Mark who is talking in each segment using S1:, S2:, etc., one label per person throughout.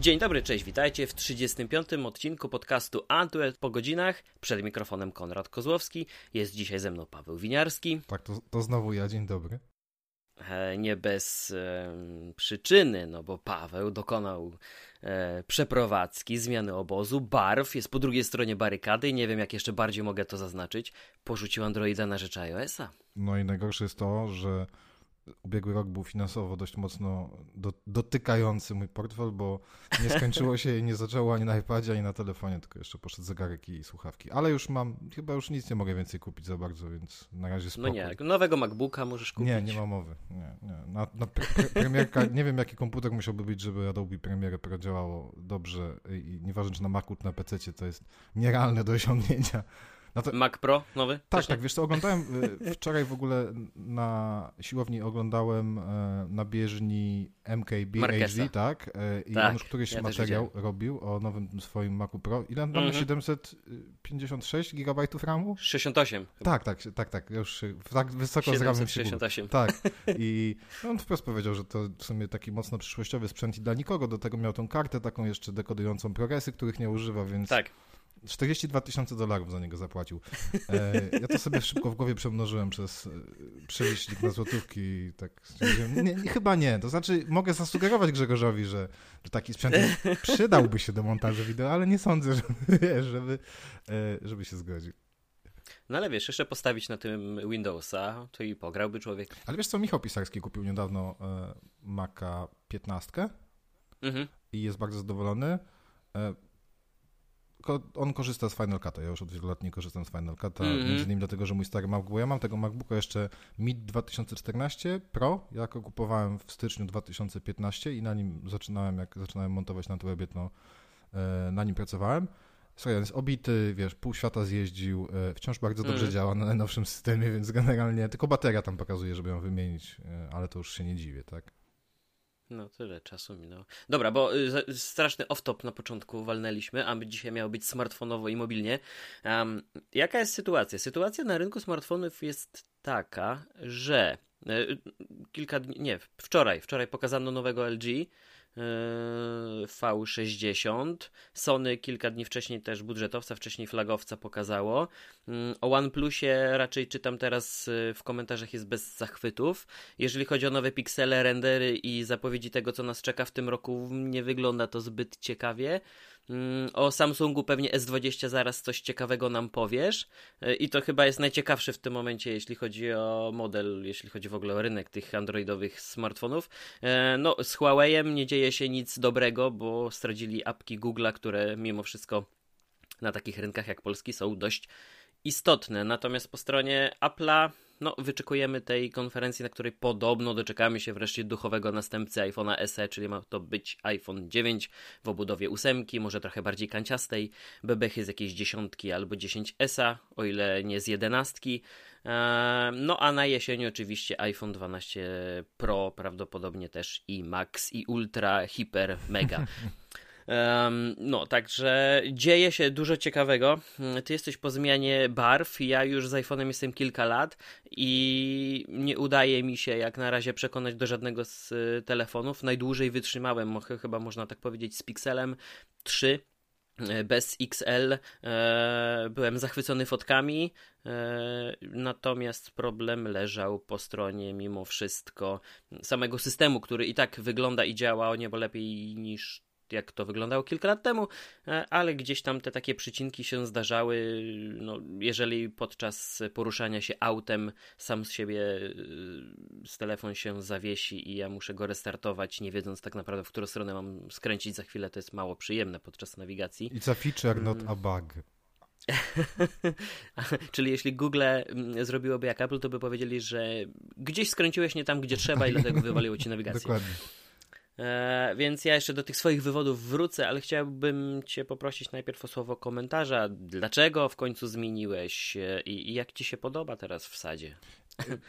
S1: Dzień dobry, cześć, witajcie w 35. odcinku podcastu Antuet po godzinach. Przed mikrofonem Konrad Kozłowski, jest dzisiaj ze mną Paweł Winiarski.
S2: Tak, to, to znowu ja, dzień dobry.
S1: E, nie bez e, przyczyny, no bo Paweł dokonał e, przeprowadzki, zmiany obozu, barw, jest po drugiej stronie barykady i nie wiem jak jeszcze bardziej mogę to zaznaczyć, porzucił Androida na rzecz iOS-a.
S2: No i najgorsze jest to, że ubiegły rok był finansowo dość mocno do, dotykający mój portfel, bo nie skończyło się i nie zaczęło ani na iPadzie, ani na telefonie, tylko jeszcze poszedł zegarek i słuchawki. Ale już mam, chyba już nic nie mogę więcej kupić za bardzo, więc na razie spokój.
S1: No nie, nowego MacBooka możesz kupić.
S2: Nie, nie ma mowy. Nie, nie. Na, na pre, premierka, nie wiem jaki komputer musiałby być, żeby Adobe Premiere Pro działało dobrze i nieważne czy na Macu, czy na PC, to jest nierealne do osiągnięcia.
S1: No to... Mac Pro nowy?
S2: Tak, tak, wiesz co, oglądałem y, wczoraj w ogóle na siłowni oglądałem y, na bieżni MKBHD, tak? Y, I tak, on już któryś ja materiał robił o nowym swoim Macu Pro. Ile on ma? 756 GB RAMu?
S1: 68.
S2: Tak, tak, tak, tak, już tak wysoko z RAMem się 68. Tak. I on wprost powiedział, że to w sumie taki mocno przyszłościowy sprzęt i dla nikogo. Do tego miał tą kartę taką jeszcze dekodującą progresy, których nie używa, więc...
S1: Tak.
S2: 42 tysiące dolarów za niego zapłacił. E, ja to sobie szybko w głowie przemnożyłem przez e, przelicznik na złotówki. Tak, nie, nie, chyba nie. To znaczy, mogę zasugerować Grzegorzowi, że, że taki sprzęt przydałby się do montażu wideo, ale nie sądzę, żeby, żeby, e, żeby się zgodził.
S1: No ale wiesz, jeszcze postawić na tym Windowsa, to i pograłby człowiek.
S2: Ale wiesz co, Michał Pisarski kupił niedawno Maca 15 mhm. i jest bardzo zadowolony on korzysta z Final Cut'a. Ja już od wielu lat nie korzystam z Final Cut'a, mm -hmm. między innymi dlatego, że mój stary MacBook, ja mam tego MacBooka jeszcze MID 2014 Pro, ja go kupowałem w styczniu 2015 i na nim zaczynałem, jak zaczynałem montować na webie, to e, na nim pracowałem. Słuchaj, on jest obity, wiesz, pół świata zjeździł, e, wciąż bardzo dobrze mm. działa na najnowszym systemie, więc generalnie tylko bateria tam pokazuje, żeby ją wymienić, e, ale to już się nie dziwię, tak?
S1: No, tyle czasu minęło. Dobra, bo y, straszny off-top na początku walnęliśmy, a dzisiaj miało być smartfonowo i mobilnie. Um, jaka jest sytuacja? Sytuacja na rynku smartfonów jest taka, że y, kilka dni, nie, wczoraj, wczoraj pokazano nowego LG, V60. Sony kilka dni wcześniej też budżetowca, wcześniej flagowca pokazało. Yy, o OnePlusie raczej czytam teraz yy, w komentarzach jest bez zachwytów. Jeżeli chodzi o nowe piksele, rendery i zapowiedzi tego, co nas czeka w tym roku, nie wygląda to zbyt ciekawie. Mm, o Samsungu pewnie S20 zaraz coś ciekawego nam powiesz. E, I to chyba jest najciekawszy w tym momencie, jeśli chodzi o model, jeśli chodzi w ogóle o rynek tych androidowych smartfonów. E, no, z Huawei'em nie dzieje się nic dobrego, bo stracili apki Google'a, które mimo wszystko na takich rynkach jak Polski są dość istotne. Natomiast po stronie Apple'a no, wyczekujemy tej konferencji, na której podobno doczekamy się wreszcie duchowego następcy iPhone'a SE, czyli ma to być iPhone 9 w obudowie ósemki, może trochę bardziej kanciastej, bebechy z jakiejś dziesiątki albo 10S, o ile nie z jedenastki. Eee, no a na jesieni oczywiście iPhone 12 Pro, prawdopodobnie też i Max, i Ultra, Hyper, Mega. No, także dzieje się dużo ciekawego. Ty jesteś po zmianie barw, ja już z iPhone'em jestem kilka lat i nie udaje mi się jak na razie przekonać do żadnego z y, telefonów. Najdłużej wytrzymałem, chyba można tak powiedzieć, z Pixelem 3 y, bez XL. E, byłem zachwycony fotkami, e, natomiast problem leżał po stronie mimo wszystko samego systemu, który i tak wygląda i działa o niebo lepiej niż jak to wyglądało kilka lat temu, e, ale gdzieś tam te takie przycinki się zdarzały. No, jeżeli podczas poruszania się autem sam z siebie e, z telefon się zawiesi i ja muszę go restartować, nie wiedząc tak naprawdę, w którą stronę mam skręcić za chwilę, to jest mało przyjemne podczas nawigacji.
S2: It's a feature, not a bug.
S1: Czyli jeśli Google mm, zrobiłoby jak Apple, to by powiedzieli, że gdzieś skręciłeś nie tam, gdzie trzeba i dlatego wywaliło ci nawigację.
S2: Dokładnie.
S1: E, więc ja jeszcze do tych swoich wywodów wrócę, ale chciałbym Cię poprosić najpierw o słowo komentarza. Dlaczego w końcu zmieniłeś i, i jak Ci się podoba teraz w sadzie?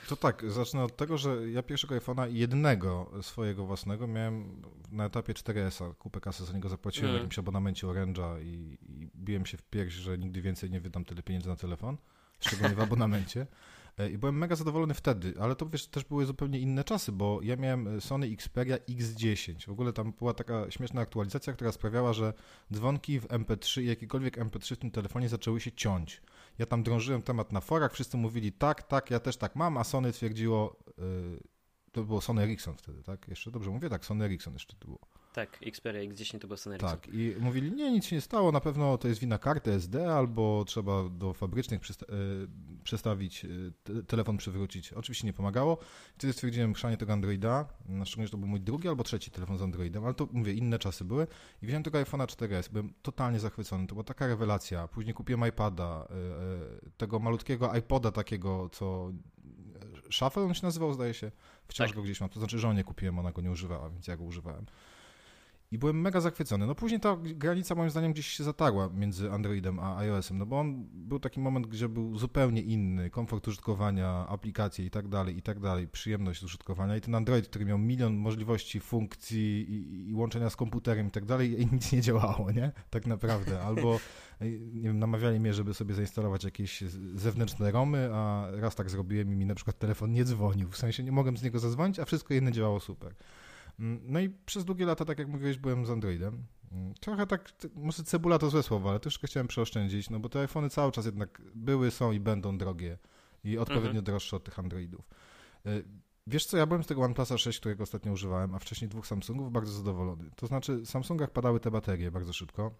S2: To tak, zacznę od tego, że ja pierwszego iPhone'a jednego swojego własnego miałem na etapie 4S-a. Kupę kasy za niego zapłaciłem mm. w jakimś abonamencie Orange'a i, i biłem się w pierś, że nigdy więcej nie wydam tyle pieniędzy na telefon, szczególnie w abonamencie. E, I byłem mega zadowolony wtedy, ale to wiesz, też były zupełnie inne czasy, bo ja miałem e, Sony Xperia X10. W ogóle tam była taka śmieszna aktualizacja, która sprawiała, że dzwonki w MP3 i jakiekolwiek MP3 w tym telefonie zaczęły się ciąć. Ja tam drążyłem temat na forach, wszyscy mówili tak, tak, ja też tak mam, a Sony twierdziło, yy, to było Sony Ericsson wtedy, tak? Jeszcze dobrze mówię? Tak, Sony Ericsson jeszcze to było.
S1: Tak, Xperia X10 to był Sony.
S2: Tak, i mówili, nie, nic się nie stało, na pewno to jest wina karty SD, albo trzeba do fabrycznych przysta- e, przestawić, e, telefon przywrócić. Oczywiście nie pomagało. Wtedy stwierdziłem chrzanie tego Androida, na szczególnie, że to był mój drugi albo trzeci telefon z Androidem, ale to, mówię, inne czasy były. I wziąłem tego iPhone'a 4S, byłem totalnie zachwycony, to była taka rewelacja. Później kupiłem iPada, e, tego malutkiego iPoda takiego, co... Shuffle on się nazywał, zdaje się. Wciąż tak. go gdzieś mam, to znaczy żonie kupiłem, ona go nie używała, więc ja go używałem. I byłem mega zachwycony. No później ta granica moim zdaniem gdzieś się zatarła między Androidem a iOS-em, no bo on był taki moment, gdzie był zupełnie inny, komfort użytkowania, aplikacje i tak dalej, i tak dalej, przyjemność użytkowania i ten Android, który miał milion możliwości, funkcji i, i łączenia z komputerem i tak dalej i nic nie działało, nie? Tak naprawdę. Albo nie wiem, namawiali mnie, żeby sobie zainstalować jakieś zewnętrzne romy, a raz tak zrobiłem i mi na przykład telefon nie dzwonił, w sensie nie mogłem z niego zadzwonić, a wszystko inne działało super. Mm, no i przez długie lata, tak jak mówiłeś, byłem z Androidem. Mm, trochę tak, może cebula to złe słowo, ale troszkę chciałem przeoszczędzić, no bo te iPhony cały czas jednak były, są i będą drogie i odpowiednio mhm. droższe od tych Androidów. Y, wiesz co, ja byłem z tego OnePlusa 6, którego ostatnio używałem, a wcześniej dwóch Samsungów, bardzo zadowolony. To znaczy, w Samsungach padały te baterie bardzo szybko.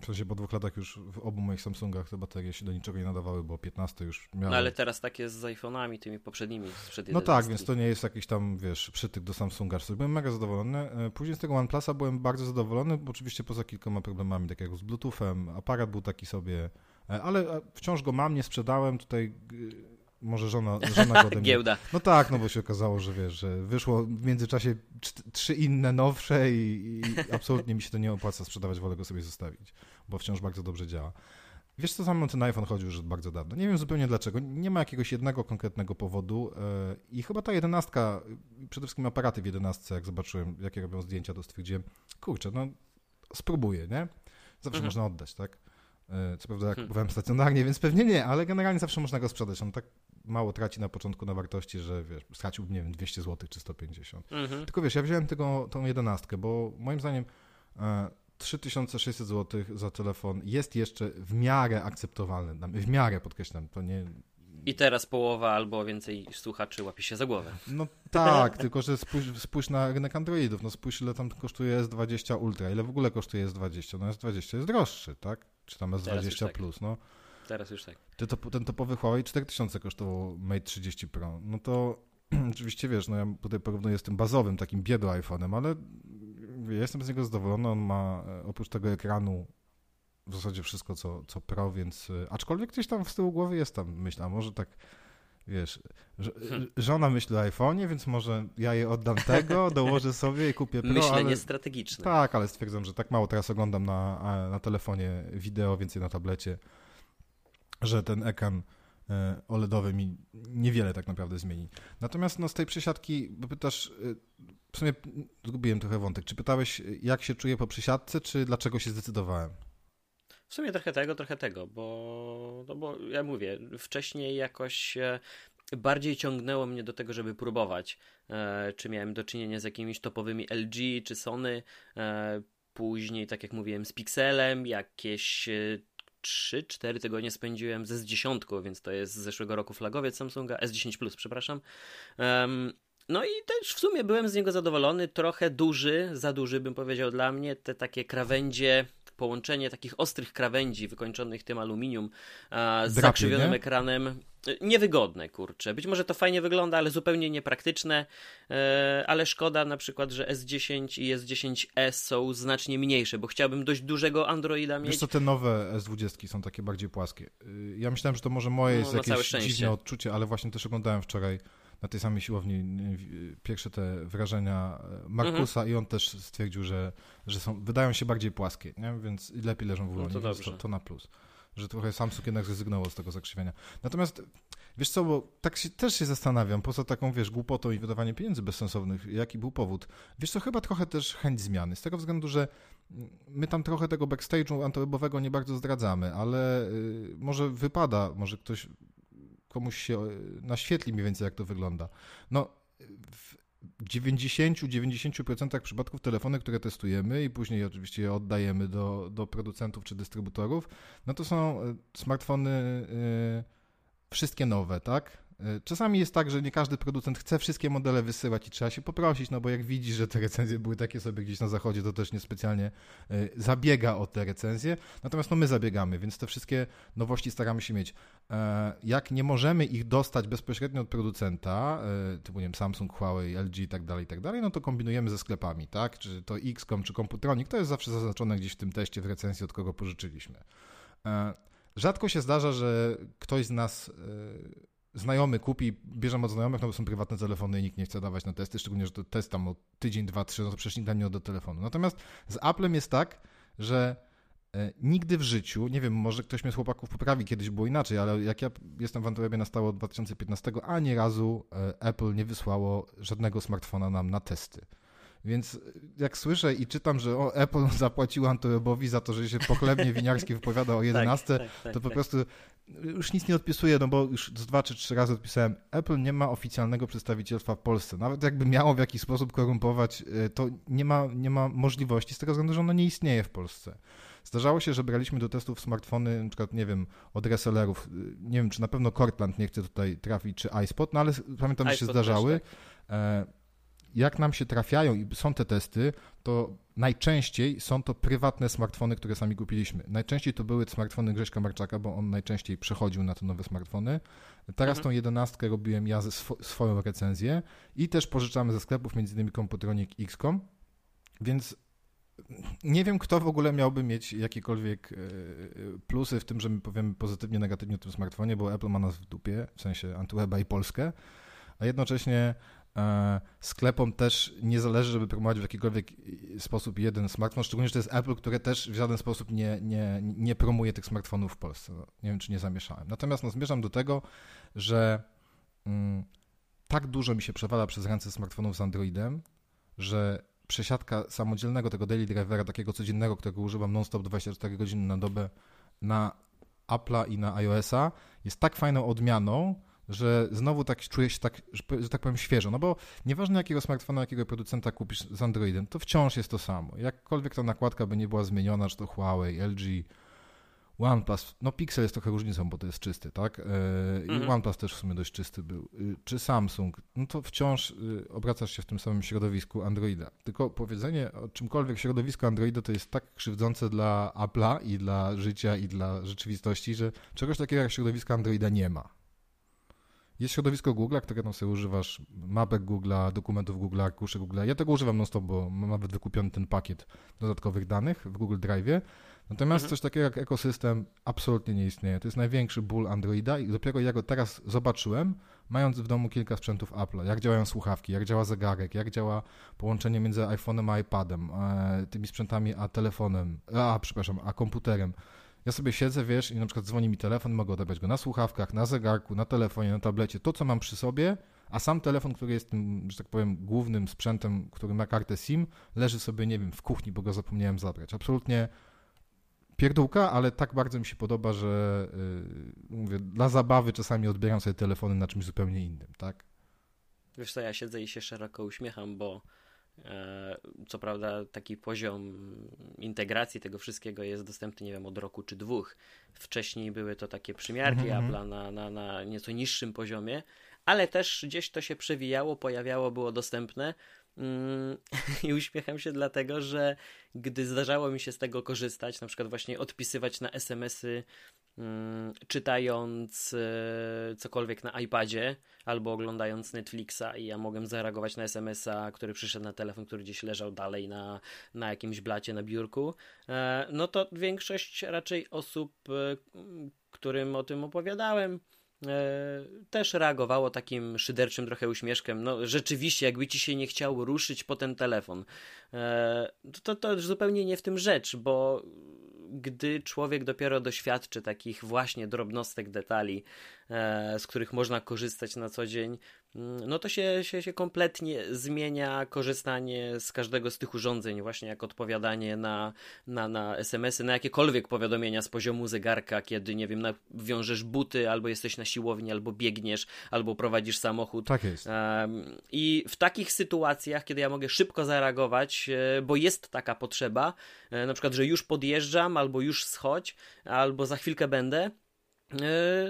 S2: W sensie po dwóch latach już w obu moich Samsungach te baterie się do niczego nie nadawały, bo 15 już miałem.
S1: No ale teraz tak jest z iPhone'ami, tymi poprzednimi sprzed
S2: No tak, więc to nie jest jakiś tam, wiesz, przytyk do Samsunga. Byłem mega zadowolony. E, później z tego OnePlusa byłem bardzo zadowolony, bo oczywiście poza kilkoma problemami, tak jak z Bluetoothem, aparat był taki sobie, e, ale e, wciąż go mam, nie sprzedałem. Tutaj może żona, żona go.
S1: Giełda.
S2: No tak, no bo się okazało, że wiesz, że wyszło w międzyczasie trzy inne, nowsze i, i absolutnie mi się to nie opłaca sprzedawać, wolę go sobie zostawić, bo wciąż bardzo dobrze działa. Wiesz co, sam ten iPhone chodził już bardzo dawno. Nie wiem zupełnie dlaczego. Nie ma jakiegoś jednego konkretnego powodu e, i chyba ta jedenastka, przede wszystkim aparaty w jedenastce, jak zobaczyłem, jakie robią zdjęcia, to stwierdziłem, kurczę, no spróbuję, nie? Zawsze mhm. można oddać, tak? E, co prawda, jak hmm. kupowałem stacjonarnie, więc pewnie nie, ale generalnie zawsze można go sprzedać. On tak mało traci na początku na wartości, że wiesz, stracił, nie wiem, 200 zł czy 150. Mhm. Tylko wiesz, ja wziąłem tego, tą jedenastkę, bo moim zdaniem e, 3600 zł za telefon jest jeszcze w miarę akceptowalny. W miarę podkreślam, to nie.
S1: I teraz połowa albo więcej słuchaczy łapie się za głowę.
S2: No tak, tylko że spójrz, spójrz, na rynek Androidów. No spójrz, ile tam kosztuje S20 Ultra, ile w ogóle kosztuje S20. No S20 jest droższy, tak? Czy tam S20 tak. Plus, no.
S1: Teraz już tak.
S2: Ten, ten topowy Huawei 4000 kosztował Mate 30 Pro. No to oczywiście wiesz, no ja tutaj porównuję z tym bazowym, takim biedu iPhone'em, ale ja jestem z niego zadowolony. On ma e, oprócz tego ekranu w zasadzie wszystko, co, co Pro, więc e, aczkolwiek gdzieś tam z tyłu głowy jest tam myśl, a może tak wiesz, hmm. żona myśli o iPhone'ie, więc może ja je oddam tego, dołożę sobie i kupię Pro.
S1: Myślenie
S2: ale...
S1: strategiczne.
S2: Tak, ale stwierdzam, że tak mało teraz oglądam na, na telefonie wideo, więcej na tablecie, że ten ekran e, OLEDowy mi niewiele tak naprawdę zmieni. Natomiast no, z tej przesiadki, bo pytasz, e, w sumie zgubiłem trochę wątek. Czy pytałeś, jak się czuję po przesiadce, czy dlaczego się zdecydowałem?
S1: W sumie trochę tego, trochę tego, bo, no bo ja mówię, wcześniej jakoś e, bardziej ciągnęło mnie do tego, żeby próbować. czy miałem do czynienia z jakimiś topowymi LG czy Sony, później, tak jak mówiłem, z Pixelem, jakieś 3-4 tygodnie spędziłem ze S10, więc to jest z zeszłego roku flagowiec Samsunga, S10 Plus, przepraszam. Um, no i też w sumie byłem z niego zadowolony, trochę duży, za duży bym powiedział dla mnie, te takie krawędzie, połączenie takich ostrych krawędzi wykończonych tym aluminium z Drapie, zakrzywionym nie? ekranem niewygodne, kurczę. Być może to fajnie wygląda, ale zupełnie niepraktyczne, e, ale szkoda na przykład, że S10 i S10s są znacznie mniejsze, bo chciałbym dość dużego Androida mieć.
S2: Wiesz co, te nowe S20 są takie bardziej płaskie. Y, ja myślałem, że to może moje no, jest jakieś dziwne odczucie, ale właśnie też oglądałem wczoraj na tej samej siłowni pierwsze te wrażenia e, Markusa mhm. i on też stwierdził, że, że są, wydają się bardziej płaskie, nie? więc lepiej leżą w dłoni, no to, to, to na plus że trochę Samsung jednak zrezygnował z tego zakrzywienia. Natomiast wiesz co, bo tak się, też się zastanawiam, poza taką, wiesz, głupotą i wydawaniem pieniędzy bezsensownych, jaki był powód. Wiesz co, chyba trochę też chęć zmiany, z tego względu, że my tam trochę tego backstage'u antywebowego nie bardzo zdradzamy, ale y, może wypada, może ktoś komuś się naświetli mniej więcej, jak to wygląda. No, w 90-90% przypadków telefony, które testujemy i później oczywiście je oddajemy do, do producentów czy dystrybutorów, no to są e, smartfony y, wszystkie nowe, tak? E, czasami jest tak, że nie każdy producent chce wszystkie modele wysyłać i trzeba się poprosić, no bo jak widzi, że te recenzje były takie sobie gdzieś na zachodzie, to też niespecjalnie e, zabiega o te recenzje. Natomiast no my zabiegamy, więc te wszystkie nowości staramy się mieć. E, jak nie możemy ich dostać bezpośrednio od producenta, typu nie wiem, Samsung, Huawei, LG i tak dalej, i tak dalej, no to kombinujemy ze sklepami, tak? Czy to XCOM, czy Computronic, to jest zawsze zaznaczone gdzieś w tym teście, w recenzji, od kogo pożyczyliśmy. Rzadko się zdarza, że ktoś z nas znajomy kupi, bierzemy od znajomych, no bo są prywatne telefony i nikt nie chce dawać na testy, szczególnie, że to test tam o tydzień, dwa, trzy, no to przecież nikt nie do telefonu. Natomiast z Applem jest tak, że e, nigdy w życiu, nie wiem, może ktoś mnie z chłopaków poprawi, kiedyś było inaczej, ale jak ja jestem w Antwerpie na stałe od 2015, ani razu e, Apple nie wysłało żadnego smartfona nam na testy. Więc jak słyszę i czytam, że o, Apple zapłacił Antwerpowi za to, że się pochlebnie winiarski wypowiada o 11, tak, tak, tak, to po tak. prostu już nic nie odpisuję, no bo już z dwa czy trzy razy odpisałem, Apple nie ma oficjalnego przedstawicielstwa w Polsce. Nawet jakby miało w jakiś sposób korumpować, e, to nie ma, nie ma możliwości z tego względu, że ono nie istnieje w Polsce. Zdarzało się, że braliśmy do testów smartfony, na przykład, nie wiem, od resellerów. E, nie wiem, czy na pewno Cortland nie chce tutaj trafić, czy iSpot, no ale pamiętam, że się zdarzały. Też, tak. Jak nam się trafiają i są te testy, to najczęściej są to prywatne smartfony, które sami kupiliśmy. Najczęściej to były smartfony Grześka Marczaka, bo on najczęściej przechodził na te nowe smartfony. Teraz mhm. tą jedenastkę robiłem ja ze sw swoją recenzję i też pożyczamy ze sklepów, między innymi Computronic XCOM, więc nie wiem, kto w ogóle miałby mieć jakiekolwiek e, plusy w tym, że my powiemy pozytywnie, negatywnie o tym smartfonie, bo Apple ma nas w dupie, w sensie Antweba i Polskę, a jednocześnie sklepom też nie zależy, żeby promować w jakikolwiek sposób jeden smartfon, szczególnie, że to jest Apple, które też w żaden sposób nie, nie, nie promuje tych smartfonów w Polsce. No, nie wiem, czy nie zamieszałem. Natomiast no, zmierzam do tego, że mm, tak dużo mi się przewala przez ręce smartfonów z Androidem, że przesiadka samodzielnego tego daily drivera, takiego codziennego, którego używam non-stop 24 godziny na dobę na Apple'a i na iOS'a jest tak fajną odmianą, że znowu tak czuję się tak, że, że tak powiem świeżo, no bo nieważne jakiego smartfona, jakiego producenta kupisz z Androidem, to wciąż jest to samo. Jakkolwiek ta nakładka by nie była zmieniona, czy to Huawei, LG, OnePlus, no Pixel jest trochę różnicą, bo to jest czysty, tak? Yy, mhm. I OnePlus też w sumie dość czysty był. Yy, czy Samsung, no to wciąż yy, obracasz się w tym samym środowisku Androida. Tylko powiedzenie o czymkolwiek środowisku Androida to jest tak krzywdzące dla Apple'a i dla życia i dla rzeczywistości, że czegoś takiego jak środowisko Androida nie ma. Jest środowisko Google, które tam sobie używasz mapek Google'a, dokumentów Google'a, arkuszy Google'a. Ja tego używam non stop, bo mam nawet wykupiony ten pakiet dodatkowych danych w Google Drive'ie. Natomiast mhm. coś takiego jak ekosystem absolutnie nie istnieje. To jest największy ból Androida i dopiero ja go teraz zobaczyłem, mając w domu kilka sprzętów Apple. Jak działają słuchawki, jak działa zegarek, jak działa połączenie między iPhone'em a iPadem, e, tymi sprzętami a telefonem, a przepraszam, a komputerem. Ja sobie siedzę, wiesz, i na przykład dzwoni mi telefon, mogę odebrać go na słuchawkach, na zegarku, na telefonie, na tablecie, to co mam przy sobie, a sam telefon, który jest tym, że tak powiem, głównym sprzętem, który ma kartę SIM, leży sobie, nie wiem, w kuchni, bo go zapomniałem zabrać. Absolutnie pierdółka, ale tak bardzo mi się podoba, że yy, mówię, dla zabawy czasami odbieram sobie telefony na czymś zupełnie innym, tak?
S1: Wiesz co, ja siedzę i się szeroko uśmiecham, bo co prawda taki poziom integracji tego wszystkiego jest dostępny, nie wiem, od roku czy dwóch. Wcześniej były to takie przymiarki mm. Apple'a na, na, na nieco niższym poziomie, ale też gdzieś to się przewijało, pojawiało, było dostępne. Mm, I uśmiecham się dlatego, że gdy zdarzało mi się z tego korzystać, na przykład właśnie odpisywać na SMS-y Mm, czytając e, cokolwiek na iPadzie albo oglądając Netflixa i ja mogłem zareagować na SMS-a, który przyszedł na telefon, który gdzieś leżał dalej na, na jakimś blacie na biurku, e, no to większość raczej osób, e, którym o tym opowiadałem, też reagowało takim szyderczym trochę uśmieszkiem. No rzeczywiście, jakby ci się nie chciał ruszyć po ten telefon. To, to, to zupełnie nie w tym rzecz, bo gdy człowiek dopiero doświadczy takich właśnie drobnostek, detali, z których można korzystać na co dzień, no to się, się, się kompletnie zmienia korzystanie z każdego z tych urządzeń, właśnie jak odpowiadanie na, na, na SMS-y, na jakiekolwiek powiadomienia z poziomu zegarka, kiedy, nie wiem, wiążesz buty, albo jesteś na siłowni, albo biegniesz, albo prowadzisz samochód.
S2: Tak jest.
S1: I w takich sytuacjach, kiedy ja mogę szybko zareagować, e, bo jest taka potrzeba, e, na przykład, że już podjeżdżam, albo już schodź, albo za chwilkę będę,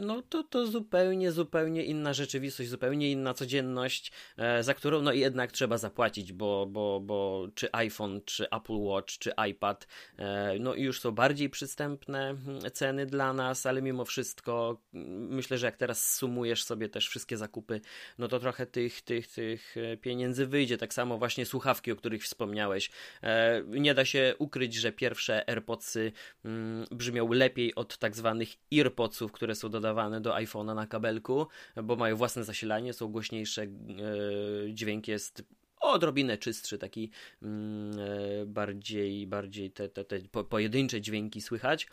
S1: no to, to zupełnie, zupełnie inna rzeczywistość, zupełnie inna codzienność, e, za którą no jednak trzeba zapłacić, bo, bo, bo czy iPhone, czy Apple Watch, czy iPad, e, no już są bardziej przystępne mm, ceny dla nas, ale mimo wszystko mm, myślę, że jak teraz sumujesz sobie też wszystkie zakupy, no to trochę tych, tych, tych pieniędzy wyjdzie. Tak samo właśnie słuchawki, o których wspomniałeś. Nie da się ukryć, że pierwsze AirPodsy mm, brzmią lepiej od tak zwanych EarPodsów, które są dodawane do iPhone'a na kabelku, bo mają własne zasilanie, są głośniejsze, e, dźwięk jest odrobinę czystszy, taki mm, e, bardziej, bardziej te, te, te pojedyncze dźwięki słychać.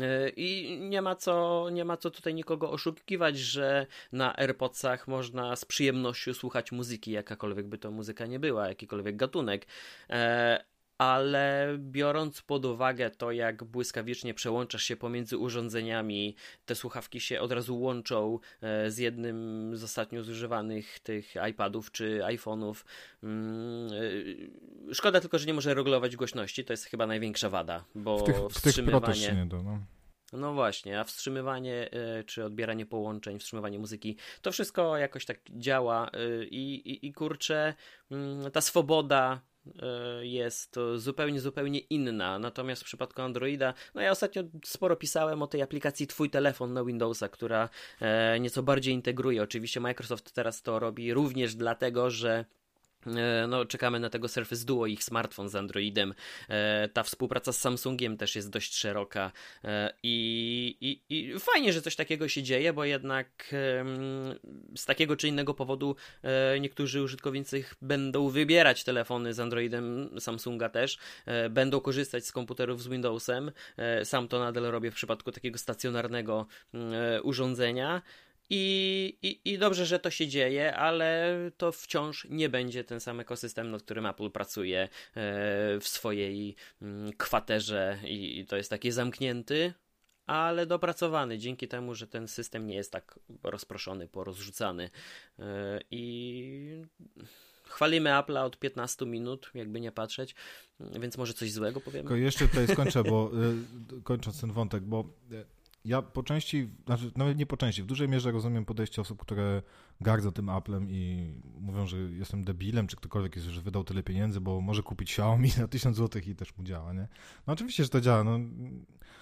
S1: E, I nie ma, co, nie ma co tutaj nikogo oszukiwać, że na AirPodsach można z przyjemnością słuchać muzyki, jakakolwiek by to muzyka nie była, jakikolwiek gatunek ale biorąc pod uwagę to, jak błyskawicznie przełączasz się pomiędzy urządzeniami, te słuchawki się od razu łączą e, z jednym z ostatnio zużywanych tych iPadów czy iPhone'ów. Mm, e, szkoda tylko, że nie może regulować głośności, to jest chyba największa wada, bo w tych, wstrzymywanie... W tych no. No właśnie, a wstrzymywanie y, czy odbieranie połączeń, wstrzymywanie muzyki, to wszystko jakoś tak działa y, i, i kurczę, y, ta swoboda E, jest zupełnie, zupełnie inna. Natomiast w przypadku Androida, no ja ostatnio sporo pisałem o tej aplikacji Twój telefon na Windowsa, która e, nieco bardziej integruje. Oczywiście Microsoft teraz to robi również dlatego, że E, no, czekamy na tego Surface Duo, ich smartfon z Androidem. E, ta współpraca z Samsungiem też jest dość szeroka e, i, i, i fajnie, że coś takiego się dzieje, bo jednak z takiego czy innego powodu niektórzy użytkownicy będą wybierać telefony z Androidem Samsunga też, będą korzystać z komputerów z Windowsem. Sam to nadal robię w przypadku takiego stacjonarnego urządzenia. I, i, I dobrze, że to się dzieje, ale to wciąż nie będzie ten sam ekosystem, nad którym Apple pracuje e, w swojej mm, kwaterze i to jest taki zamknięty, ale dopracowany dzięki temu, że ten system nie jest tak rozproszony, porozrzucany. E, I chwalimy Apple'a od 15 minut, jakby nie patrzeć, więc może coś złego powiemy.
S2: Tylko jeszcze tutaj skończę, bo e, kończąc ten wątek, bo ja po części, znaczy nawet nie po części, w dużej mierze rozumiem podejście osób, które gardzą tym Applem i mówią, że jestem debilem, czy ktokolwiek jest, że wydał tyle pieniędzy, bo może kupić Xiaomi na 1000 zł i też mu działa, nie? No oczywiście, że to działa, no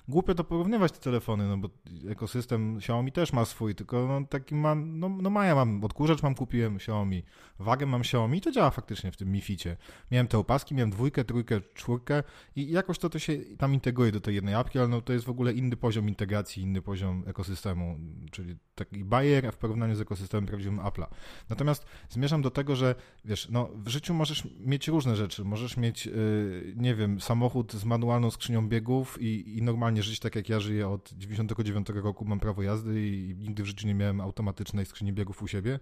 S2: głupio to porównywać te telefony, no bo ekosystem Xiaomi też ma swój, tylko no taki ma, no, no ma, ja mam odkurzacz mam kupiłem Xiaomi, wagę mam Xiaomi i to działa faktycznie w tym Mificie. Miałem te opaski, miałem dwójkę, trójkę, czwórkę i jakoś to, to się tam integruje do tej jednej apki, ale no to jest w ogóle inny poziom integracji, inny poziom ekosystemu, czyli taki bajer w porównaniu z ekosystemem prawdziwym Apple'a. Natomiast zmierzam do tego, że wiesz, no w życiu możesz mieć różne rzeczy, możesz mieć, yy, nie wiem, samochód z manualną skrzynią biegów i, i normalnie żyć tak, jak ja żyję od 99 roku, mam prawo jazdy i nigdy w życiu nie miałem automatycznej skrzyni biegów u siebie.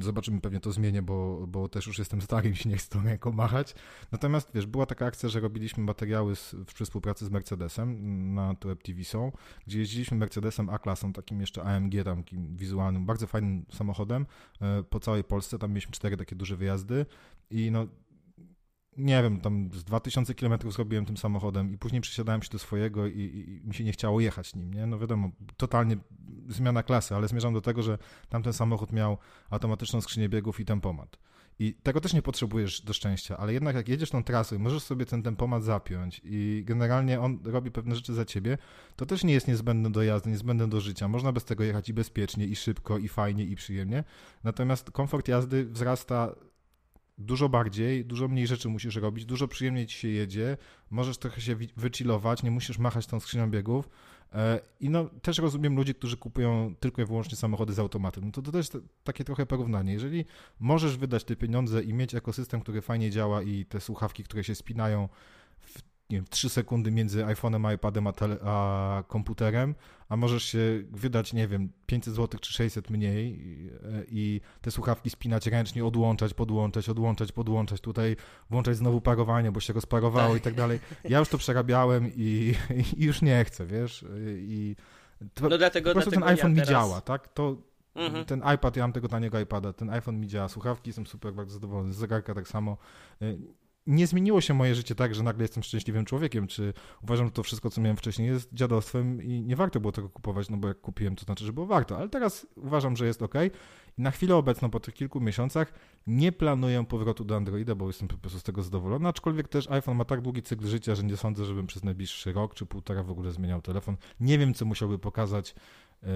S2: Zobaczymy, pewnie to zmienię, bo, bo też już jestem stary i się nie chcę tą ręką machać. Natomiast, wiesz, była taka akcja, że robiliśmy materiały z, w współpracy z Mercedesem na Web TV są, gdzie jeździliśmy Mercedesem A-klasą, takim jeszcze AMG, tam wizualnym, bardzo fajnym samochodem e, po całej Polsce. Tam mieliśmy cztery takie duże wyjazdy i no nie wiem, tam z 2000 km zrobiłem tym samochodem i później przesiadałem się do swojego i, i, mi się nie chciało jechać nim, nie? No wiadomo, totalnie zmiana klasy, ale zmierzam do tego, że tamten samochód miał automatyczną skrzynię biegów i tempomat. I tego też nie potrzebujesz do szczęścia, ale jednak jak jedziesz tą trasę, możesz sobie ten tempomat zapiąć i generalnie on robi pewne rzeczy za ciebie, to też nie jest niezbędne do jazdy, niezbędne do życia. Można bez tego jechać i bezpiecznie, i szybko, i fajnie, i przyjemnie. Natomiast komfort jazdy wzrasta dużo bardziej, dużo mniej rzeczy musisz robić, dużo przyjemniej ci się jedzie, możesz trochę się wychillować, nie musisz machać tą skrzynią biegów. E, I no, też rozumiem ludzi, którzy kupują tylko i wyłącznie samochody z automatem. No to, to też takie trochę porównanie. Jeżeli możesz wydać te pieniądze i mieć ekosystem, który fajnie działa i te słuchawki, które się spinają w nie wiem, 3 sekundy między iPhone'em, iPadem a, tele, a komputerem, a możesz się wydać, nie wiem, 500 zł czy 600 mniej i, i, te słuchawki spinać ręcznie, odłączać, podłączać, odłączać, podłączać, tutaj włączać znowu parowanie, bo się rozparowało tak. i tak dalej. Ja już to przerabiałem i, i już nie chcę, wiesz, i
S1: to, no dlatego,
S2: po prostu
S1: dlatego
S2: ten iPhone
S1: ja
S2: mi
S1: teraz...
S2: działa, tak? To mhm. ten iPad, ja mam tego taniego iPada, ten iPhone mi działa, słuchawki, jestem super bardzo zadowolony, zegarka tak samo. Nie zmieniło się moje życie tak, że nagle jestem szczęśliwym człowiekiem, czy uważam, że to wszystko, co miałem wcześniej jest dziadostwem i nie warto było tego kupować, no bo jak kupiłem, to znaczy, że było warto, ale teraz uważam, że jest ok. I na chwilę obecną, po tych kilku miesiącach, nie planuję powrotu do Androida, bo jestem po prostu z tego zadowolony, aczkolwiek też iPhone ma tak długi cykl życia, że nie sądzę, żebym przez najbliższy rok czy półtora w ogóle zmieniał telefon. Nie wiem, co musiałby pokazać yy,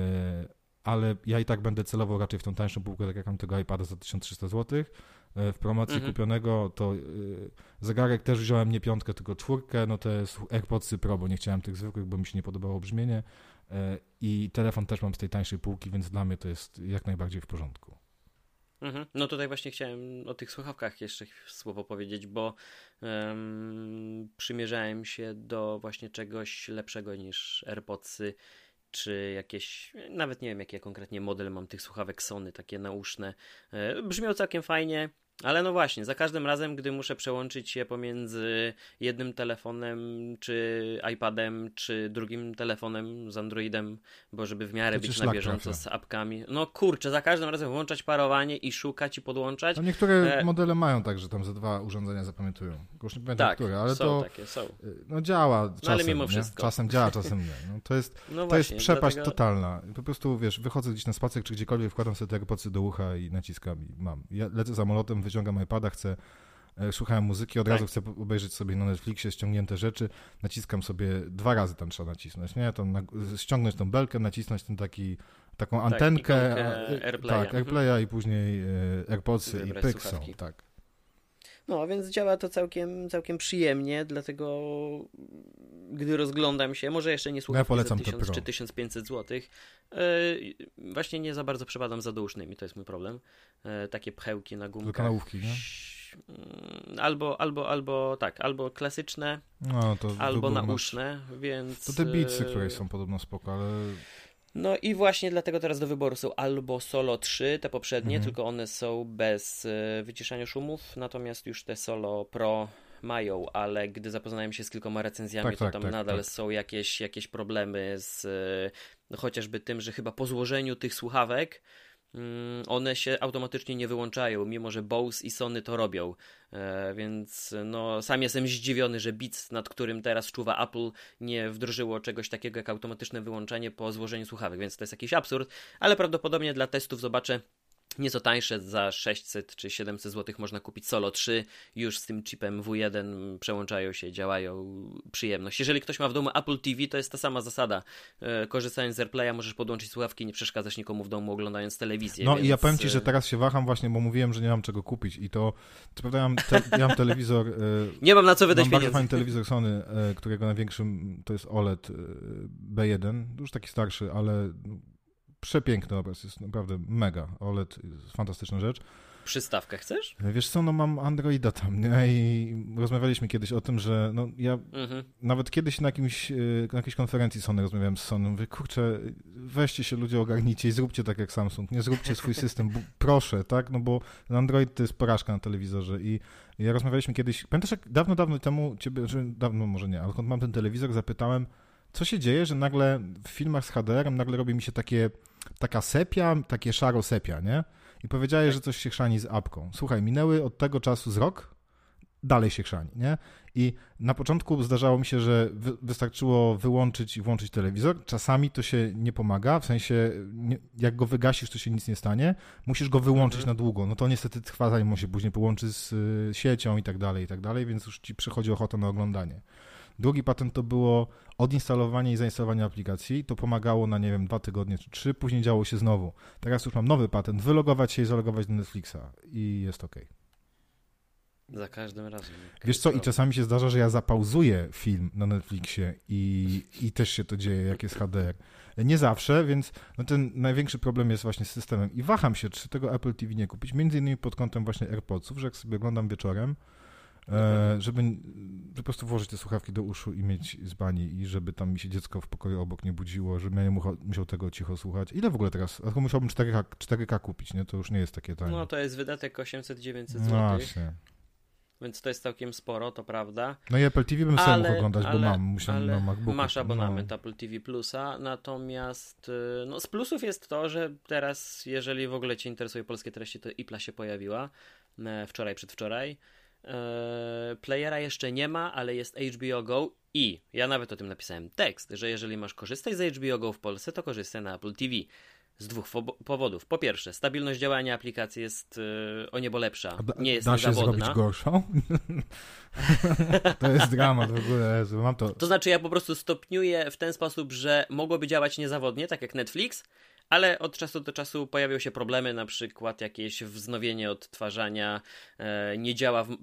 S2: ale ja i tak będę celował raczej w tą tańszą półkę, tak jak mam tego iPada za 1300 zł. E, w promocji mhm. kupionego to yy, zegarek też wziąłem nie piątkę, tylko czwórkę, no to jest AirPodsy Pro, bo nie chciałem tych zwykłych, bo mi się nie podobało brzmienie yy, i telefon też mam z tej tańszej półki, więc dla mnie to jest jak najbardziej w porządku.
S1: Mhm. No tutaj właśnie chciałem o tych słuchawkach jeszcze słowo powiedzieć, bo um, przymierzałem się do właśnie czegoś lepszego niż AirPodsy czy jakieś, nawet nie wiem jaki ja konkretnie model mam tych słuchawek Sony, takie nauszne. E, brzmią całkiem fajnie, ale no właśnie, za każdym razem, gdy muszę przełączyć się pomiędzy jednym telefonem, czy iPadem, czy drugim telefonem z Androidem, bo żeby w miarę być na bieżąco trafia. z apkami. No kurczę, za każdym razem włączać parowanie i szukać i podłączać.
S2: No niektóre e... modele mają tak, że tam ze dwa urządzenia zapamiętują. Już nie pamiętam,
S1: tak,
S2: które, ale
S1: są
S2: to
S1: takie, są.
S2: No działa czasem,
S1: no, ale mimo wszystko.
S2: Nie? Czasem działa, czasem nie. No, to jest, no to jest przepaść dlatego... totalna. Po prostu, wiesz, wychodzę gdzieś na spacer, czy gdziekolwiek, wkładam sobie te AirPodsy do ucha i naciskam i mam. Ja lecę samolotem, wyciągam iPada, chcę e, słuchałem muzyki, od tak. razu chcę obejrzeć sobie na Netflixie ściągnięte rzeczy, naciskam sobie, dwa razy tam trzeba nacisnąć, nie? To na, ściągnąć tą belkę, nacisnąć ten taki, taką tak, antenkę,
S1: AirPlaya.
S2: tak, mhm. AirPlaya i później e, AirPodsy i pyk są, tak.
S1: No, więc działa to całkiem, całkiem przyjemnie, dlatego gdy rozglądam się, może jeszcze nie słucham ja za 1000 czy 1500 zł, yy, właśnie nie za bardzo przepadam za dousznymi, to jest mój problem. Yy, takie pchełki na gumkach.
S2: kanałówki, nie?
S1: Mm, albo, albo, albo tak, albo klasyczne, no, albo nauszne, więc...
S2: To te Beatsy, które są podobno spoko, ale
S1: no i właśnie dlatego teraz do wyboru są albo Solo 3, te poprzednie, mhm. tylko one są bez y, wyciszania szumów, natomiast już te Solo Pro mają, ale gdy zapoznałem się z kilkoma recenzjami, tak, to tak, tam tak, nadal tak. są jakieś, jakieś problemy z no, chociażby tym, że chyba po złożeniu tych słuchawek one się automatycznie nie wyłączają, mimo że Bose i Sony to robią. E, więc no, sam jestem zdziwiony, że Beats, nad którym teraz czuwa Apple, nie wdrożyło czegoś takiego jak automatyczne wyłączanie po złożeniu słuchawek, więc to jest jakiś absurd, ale prawdopodobnie dla testów zobaczę Nieco tańsze, za 600 czy 700 zł można kupić Solo 3, już z tym chipem W1 przełączają się, działają, przyjemność. Jeżeli ktoś ma w domu Apple TV, to jest ta sama zasada. E, korzystając z AirPlaya możesz podłączyć słuchawki, nie przeszkadzać nikomu w domu oglądając telewizję.
S2: No
S1: więc...
S2: i ja powiem Ci, że teraz się waham właśnie, bo mówiłem, że nie mam czego kupić i to, co prawda ja mam, te, ja mam telewizor... E,
S1: nie mam na co wydać
S2: mam
S1: pieniędzy.
S2: bardzo fajny telewizor Sony, e, którego największym to jest OLED B1, już taki starszy, ale przepiękny obraz, jest naprawdę mega. OLED fantastyczna rzecz.
S1: Przystawkę chcesz?
S2: Wiesz co, no mam Androida tam, nie? I rozmawialiśmy kiedyś o tym, że no ja mhm. nawet kiedyś na, jakimś, na jakiejś konferencji Sony rozmawiałem z Sony, mówię, kurczę, weźcie się ludzie, ogarnijcie i zróbcie tak jak Samsung, nie zróbcie swój system, proszę, tak? No bo Android to jest porażka na telewizorze i ja rozmawialiśmy kiedyś, pamiętasz jak dawno, dawno temu ciebie, że dawno może nie, ale mam ten telewizor, zapytałem, co się dzieje, że nagle w filmach z HDR-em nagle robi mi się takie, taka sepia, takie szaro sepia, nie? I powiedziałeś, tak. że coś się chrzani z apką. Słuchaj, minęły od tego czasu z rok, dalej się chrzani, nie? I na początku zdarzało mi się, że wy, wystarczyło wyłączyć i włączyć telewizor. Czasami to się nie pomaga, w sensie nie, jak go wygasisz, to się nic nie stanie. Musisz go wyłączyć mhm. na długo. No to niestety trwa, zanim on się później połączy z y, siecią i tak dalej, i tak dalej, więc już ci przychodzi ochota na oglądanie. Drugi patent to było odinstalowanie i zainstalowanie aplikacji. To pomagało na, nie wiem, dwa tygodnie czy trzy, później działo się znowu. Teraz już mam nowy patent, wylogować się i zalogować do Netflixa i jest ok.
S1: Za każdym razem.
S2: Wiesz co, i czasami się zdarza, że ja zapauzuję film na Netflixie i, i też się to dzieje, jak jest HDR. Nie zawsze, więc no ten największy problem jest właśnie z systemem. I waham się, czy tego Apple TV nie kupić, między innymi pod kątem właśnie AirPodsów, że jak sobie oglądam wieczorem, E, żeby po prostu włożyć te słuchawki do uszu i mieć z bani i żeby tam mi się dziecko w pokoju obok nie budziło, żebym ja nie musiał tego cicho słuchać. Ile w ogóle teraz? Tylko musiałbym 4K, 4K kupić, nie? To już nie jest takie tanie.
S1: No to jest wydatek 800-900 zł. No właśnie. Więc to jest całkiem sporo, to prawda.
S2: No i Apple TV bym ale, sobie mógł oglądać, ale, bo mam, musiałem na MacBooku.
S1: Masz abonament no. Apple TV Plusa, natomiast y, no, z plusów jest to, że teraz, jeżeli w ogóle Cię interesuje polskie treści, to IPLA się pojawiła e, wczoraj, przedwczoraj. E, playera jeszcze nie ma, ale jest HBO Go i ja nawet o tym napisałem tekst, że jeżeli masz korzystać z HBO Go w Polsce, to korzystaj na Apple TV. Z dwóch powodów. Po pierwsze, stabilność działania aplikacji jest yy, o niebo lepsza. Nie jest
S2: da
S1: się
S2: zrobić gorszą? to jest dramat w ogóle. Mam to...
S1: to znaczy, ja po prostu stopniuję w ten sposób, że mogłoby działać niezawodnie, tak jak Netflix, ale od czasu do czasu pojawią się problemy, na przykład jakieś wznowienie odtwarzania e, nie działa w,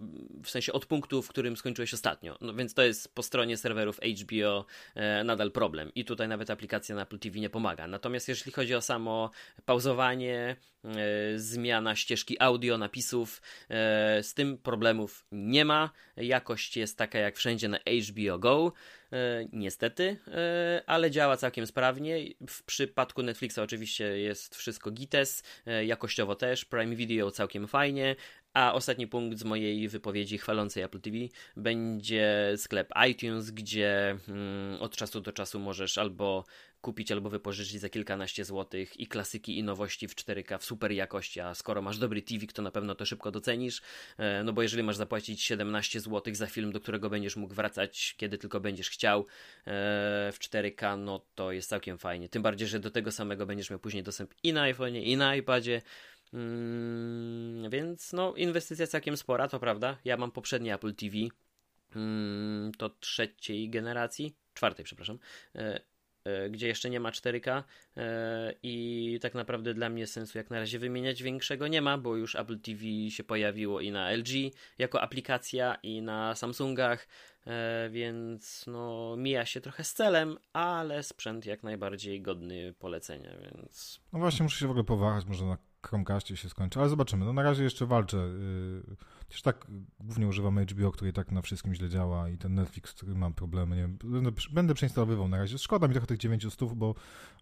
S1: w, sensie od punktu, w którym skończyłeś ostatnio. No więc to jest po stronie serwerów HBO e, nadal problem i tutaj nawet aplikacja na Apple TV nie pomaga. Natomiast jeśli chodzi o samo pauzowanie, e, zmiana ścieżki audio, napisów, e, z tym problemów nie ma. Jakość jest taka jak wszędzie na HBO Go. E, niestety, e, ale działa całkiem sprawnie. W przypadku Netflixa oczywiście jest wszystko gites, e, jakościowo też, Prime Video całkiem fajnie, a ostatni punkt z mojej wypowiedzi chwalącej Apple TV będzie sklep iTunes, gdzie mm, od czasu do czasu możesz albo kupić albo wypożyczyć za kilkanaście złotych i klasyki i nowości w 4K w super jakości, a skoro masz dobry TV, to na pewno to szybko docenisz, e, no bo jeżeli masz zapłacić 17 złotych za film, do którego będziesz mógł wracać kiedy tylko będziesz chciał e, w 4K, no to jest całkiem fajnie. Tym bardziej, że do tego samego będziesz miał później dostęp i na iPhone'ie, i na iPadzie, Mm, więc no, inwestycja całkiem spora, to prawda. Ja mam poprzednie Apple TV, mm, to trzeciej generacji, czwartej, przepraszam, e, gdzie jeszcze nie ma 4K e, i tak naprawdę dla mnie sensu jak na razie wymieniać większego nie ma, bo już Apple TV się pojawiło i na LG jako aplikacja i na Samsungach, więc no mija się trochę z celem, ale sprzęt jak najbardziej godny polecenia, więc...
S2: No właśnie muszę się w ogóle powahać, może na Chromecastie się skończy, ale zobaczymy. No na razie jeszcze walczę. Y, też tak głównie używam HBO, który tak na wszystkim źle działa i ten Netflix, który mam problemy, nie Będę, będę przeinstalowywał na razie. Szkoda mi trochę tych 900, bo,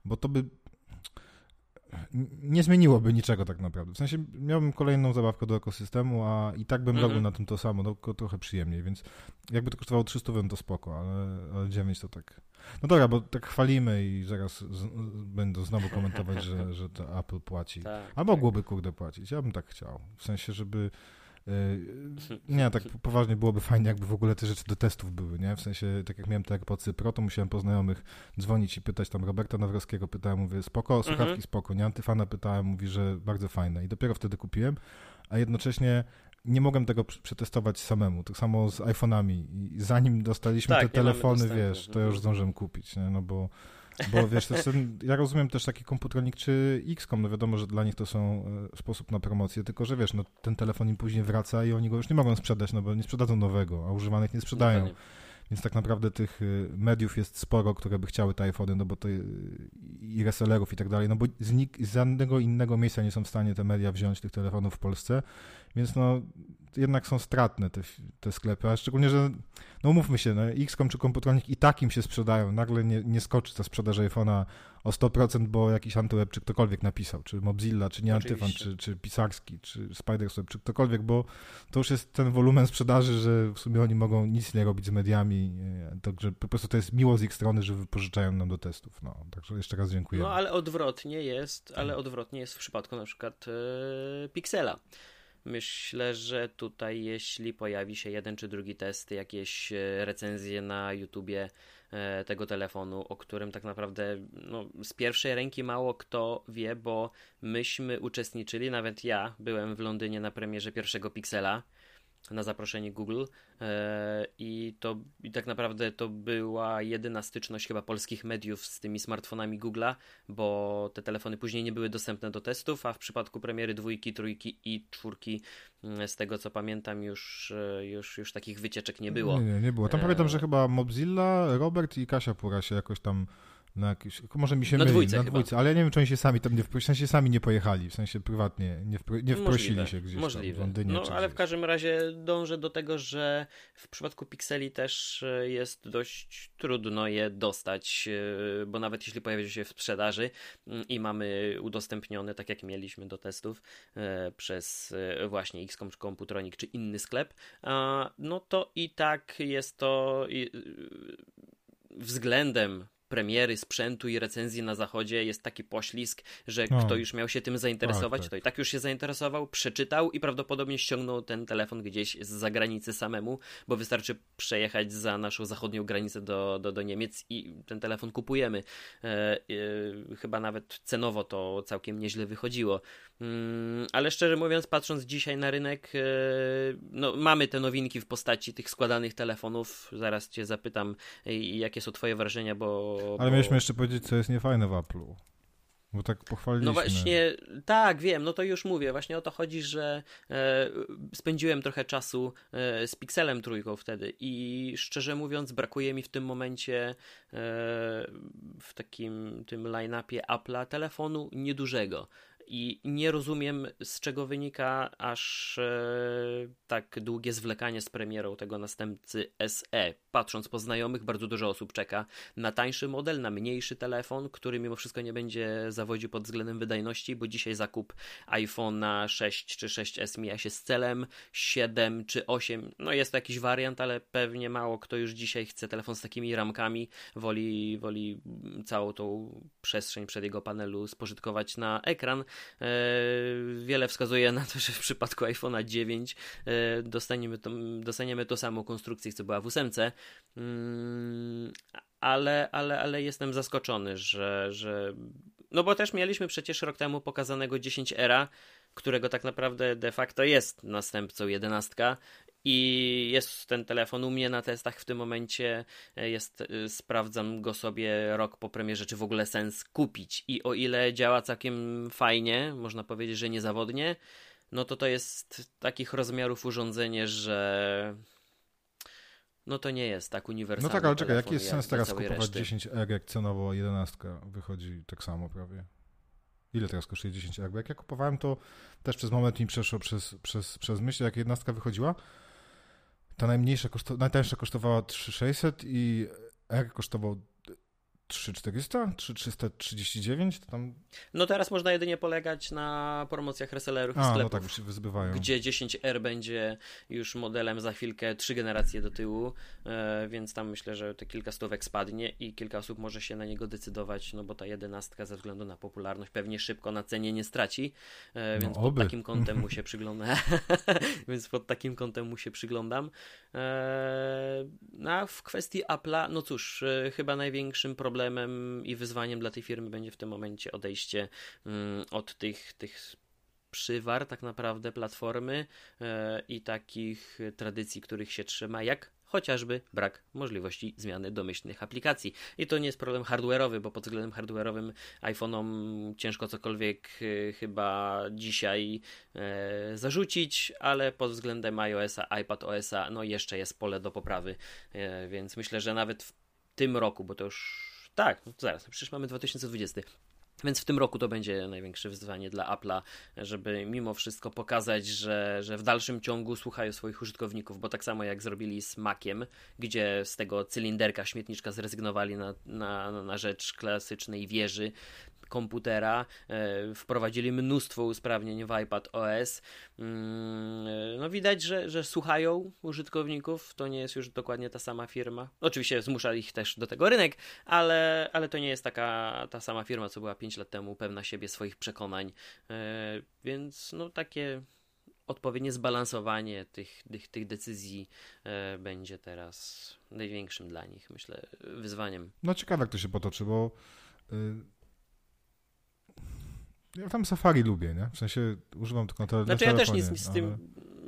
S2: bo to by nie zmieniłoby niczego tak naprawdę. W sensie miałbym kolejną zabawkę do ekosystemu, a i tak bym mm -hmm. robił na tym to samo, no, tylko trochę przyjemniej, więc jakby to kosztowało 300, to spoko, ale, ale 9 to tak... No dobra, bo tak chwalimy i zaraz z, będą znowu komentować, że, że to Apple płaci. Tak, a mogłoby, tak. kurde, płacić. Ja bym tak chciał. W sensie, żeby nie, tak poważnie byłoby fajnie, jakby w ogóle te rzeczy do testów były, nie? W sensie, tak jak miałem te AirPodsy Pro, to musiałem po znajomych dzwonić i pytać tam Roberta Nawrowskiego, pytałem, mówię, spoko, słuchawki mhm. spoko, nie? Antyfana pytałem, mówi, że bardzo fajne i dopiero wtedy kupiłem, a jednocześnie nie mogłem tego przetestować samemu. Tak samo z iPhone'ami. I zanim dostaliśmy tak, te telefony, wiesz, to już mhm. zdążyłem kupić, nie? No bo bo wiesz, ten, ja rozumiem też taki komputronik czy XCOM, no wiadomo, że dla nich to są e, sposób na promocję, tylko że wiesz, no ten telefon im później wraca i oni go już nie mogą sprzedać, no bo nie sprzedadzą nowego, a używanych nie sprzedają. Więc tak naprawdę tych y, mediów jest sporo, które by chciały te iPhony, no bo to i resellerów i tak dalej, no bo z, nik, z żadnego innego miejsca nie są w stanie te media wziąć tych telefonów w Polsce, więc no jednak są stratne te, te sklepy, a szczególnie, że no umówmy się, no, XCOM czy Komputronik i takim się sprzedają, nagle nie, nie skoczy ta sprzedaż iPhone'a o 100%, bo jakiś antyweb czy ktokolwiek napisał, czy Mozilla, czy nie Antyfan, czy, czy Pisarski, czy Spidersweb, czy ktokolwiek, bo to już jest ten wolumen sprzedaży, że w sumie oni mogą nic nie robić z mediami, e, także po prostu to jest miło z ich strony, że wypożyczają nam do testów, no, także jeszcze raz dziękuję.
S1: No, ale odwrotnie jest, ale odwrotnie jest w przypadku na przykład yy, Pixela. Myślę, że tutaj jeśli pojawi się jeden czy drugi test, jakieś e, recenzje na YouTubie e, tego telefonu, o którym tak naprawdę no, z pierwszej ręki mało kto wie, bo myśmy uczestniczyli, nawet ja byłem w Londynie na premierze pierwszego Pixela na zaproszenie Google e, i to i tak naprawdę to była jedyna styczność chyba polskich mediów z tymi smartfonami Google'a, bo te telefony później nie były dostępne do testów, a w przypadku premiery dwójki, trójki i czwórki mm, z tego co pamiętam już, e, już, już takich wycieczek nie było.
S2: Nie, nie, nie było. Tam e... pamiętam, że chyba Mozilla, Robert i Kasia Pura się jakoś tam na jakiś, może mi się
S1: na
S2: myli,
S1: dwójce
S2: na
S1: chyba.
S2: dwójce, ale ja nie wiem, czy oni się sami tam nie, w sensie sami nie pojechali, w sensie prywatnie, nie, wpro, nie wprosili
S1: Możliwe,
S2: się gdzieś
S1: możliwe.
S2: tam w Londynie
S1: No,
S2: czy
S1: ale
S2: gdzieś.
S1: w każdym razie dążę do tego, że w przypadku Pixeli też e, jest dość trudno je dostać, e, bo nawet jeśli pojawią się w sprzedaży mm, i mamy udostępnione, tak jak mieliśmy do testów, e, przez właśnie XCOM czy Computronic czy inny sklep, no to i tak jest to względem premiery sprzętu i recenzji na zachodzie jest taki poślizg, że
S2: No.
S1: kto już miał się tym zainteresować,
S2: Tak, tak.
S1: to i tak już się zainteresował, przeczytał i prawdopodobnie ściągnął ten telefon gdzieś z zagranicy samemu, bo wystarczy przejechać za naszą zachodnią granicę do, do, do Niemiec i ten telefon kupujemy. E, e, chyba nawet cenowo to całkiem nieźle wychodziło. Mm, ale szczerze mówiąc, patrząc dzisiaj na rynek, e, no, mamy te nowinki w postaci tych składanych telefonów. Zaraz cię zapytam, e, jakie są twoje wrażenia, bo...
S2: Ale
S1: bo...
S2: mieliśmy jeszcze powiedzieć, co jest niefajne w Apple'u. Bo tak pochwaliliśmy.
S1: No właśnie, tak, wiem, no to już mówię. Właśnie o to chodzi, że e, spędziłem trochę czasu e, z Pixelem trójką wtedy i szczerze mówiąc brakuje mi w tym momencie e, w takim tym line-upie Apple'a telefonu niedużego. I nie rozumiem, z czego wynika aż e, tak długie zwlekanie z premierą tego następcy SE. Patrząc po znajomych, bardzo dużo osób czeka na tańszy model, na mniejszy telefon, który mimo wszystko nie będzie zawodził pod względem wydajności, bo dzisiaj zakup iPhone'a 6 czy 6S mija się z celem 7 czy 8. No jest to jakiś wariant, ale pewnie mało kto już dzisiaj chce telefon z takimi ramkami, woli, woli całą tą przestrzeń przed jego panelu spożytkować na ekran. E, wiele wskazuje na to, że w przypadku iPhone'a 9 e, dostaniemy, to, dostaniemy tą samą konstrukcję, co była w 8. Mm, ale, ale, ale jestem zaskoczony, że, że. No bo też mieliśmy przecież rok temu pokazanego 10 era, którego tak naprawdę de facto jest następcą 11. I jest ten telefon u mnie na testach w tym momencie. Jest, y, sprawdzam go sobie rok po premierze, czy w ogóle sens kupić. I o ile działa całkiem fajnie, można powiedzieć, że niezawodnie, no to to jest takich rozmiarów urządzenie, że no to nie jest tak
S2: No
S1: uniwersalne.
S2: tak, ale czekaj, jaki jest sens teraz kupować
S1: reszty.
S2: 10R, jak cenowo 11 wychodzi tak samo prawie? Ile teraz kosztuje 10R? Bo jak ja kupowałem, to też przez moment mi przeszło przez, przez, przez myśl, jak 11 wychodziła, ta najmniejsza, koszto, najtańsza kosztowała 3600 i R kosztował 3400? 3339? To tam...
S1: No teraz można jedynie polegać na promocjach resellerów i
S2: A, no
S1: sklepów.
S2: tak, już się wyzbywają.
S1: Gdzie 10R będzie już modelem za chwilkę trzy generacje do tyłu, e, więc tam myślę, że te kilka stówek spadnie i kilka osób może się na niego decydować, no bo ta jedenastka ze względu na popularność pewnie szybko na cenie nie straci, e, więc pod
S2: oby.
S1: takim kątem mu się przygląda, więc pod takim kątem mu się przyglądam. E, no a w kwestii Apple'a, no cóż, chyba największym problemem i wyzwaniem dla tej firmy będzie w tym momencie odejście mm, od tych, tych przywar tak naprawdę platformy e, i takich tradycji, których się trzyma, jak chociażby brak możliwości zmiany domyślnych aplikacji. I to nie jest problem hardware'owy, bo pod względem hardware'owym iPhone'om ciężko cokolwiek e, chyba dzisiaj e, zarzucić, ale pod względem iOS-a, iPadOS-a, no jeszcze jest pole do poprawy, e, więc myślę, że nawet w tym roku, bo to już tak, zaraz, przecież mamy 2020. Więc w tym roku to będzie największe wyzwanie dla Apple'a, żeby mimo wszystko pokazać, że, że w dalszym ciągu słuchają swoich użytkowników, bo tak samo jak zrobili z Maciem, gdzie z tego cylinderka, śmietniczka zrezygnowali na, na, na rzecz klasycznej wieży komputera, e, wprowadzili mnóstwo usprawnień w iPad OS. Mm, e, no widać, że, że słuchają użytkowników, to nie jest już dokładnie ta sama firma. Oczywiście zmusza ich też do tego rynek, ale, ale to nie jest taka ta sama firma, co była 5 lat temu, pewna siebie, swoich przekonań, e, więc no takie odpowiednie zbalansowanie tych, tych, tych decyzji będzie teraz największym dla nich, myślę, wyzwaniem.
S2: No ciekawe, jak to się potoczy, bo y, ja tam Safari lubię, nie? W sensie używam tylko tele,
S1: Znaczy
S2: na
S1: ja też nic z
S2: ale-
S1: tym.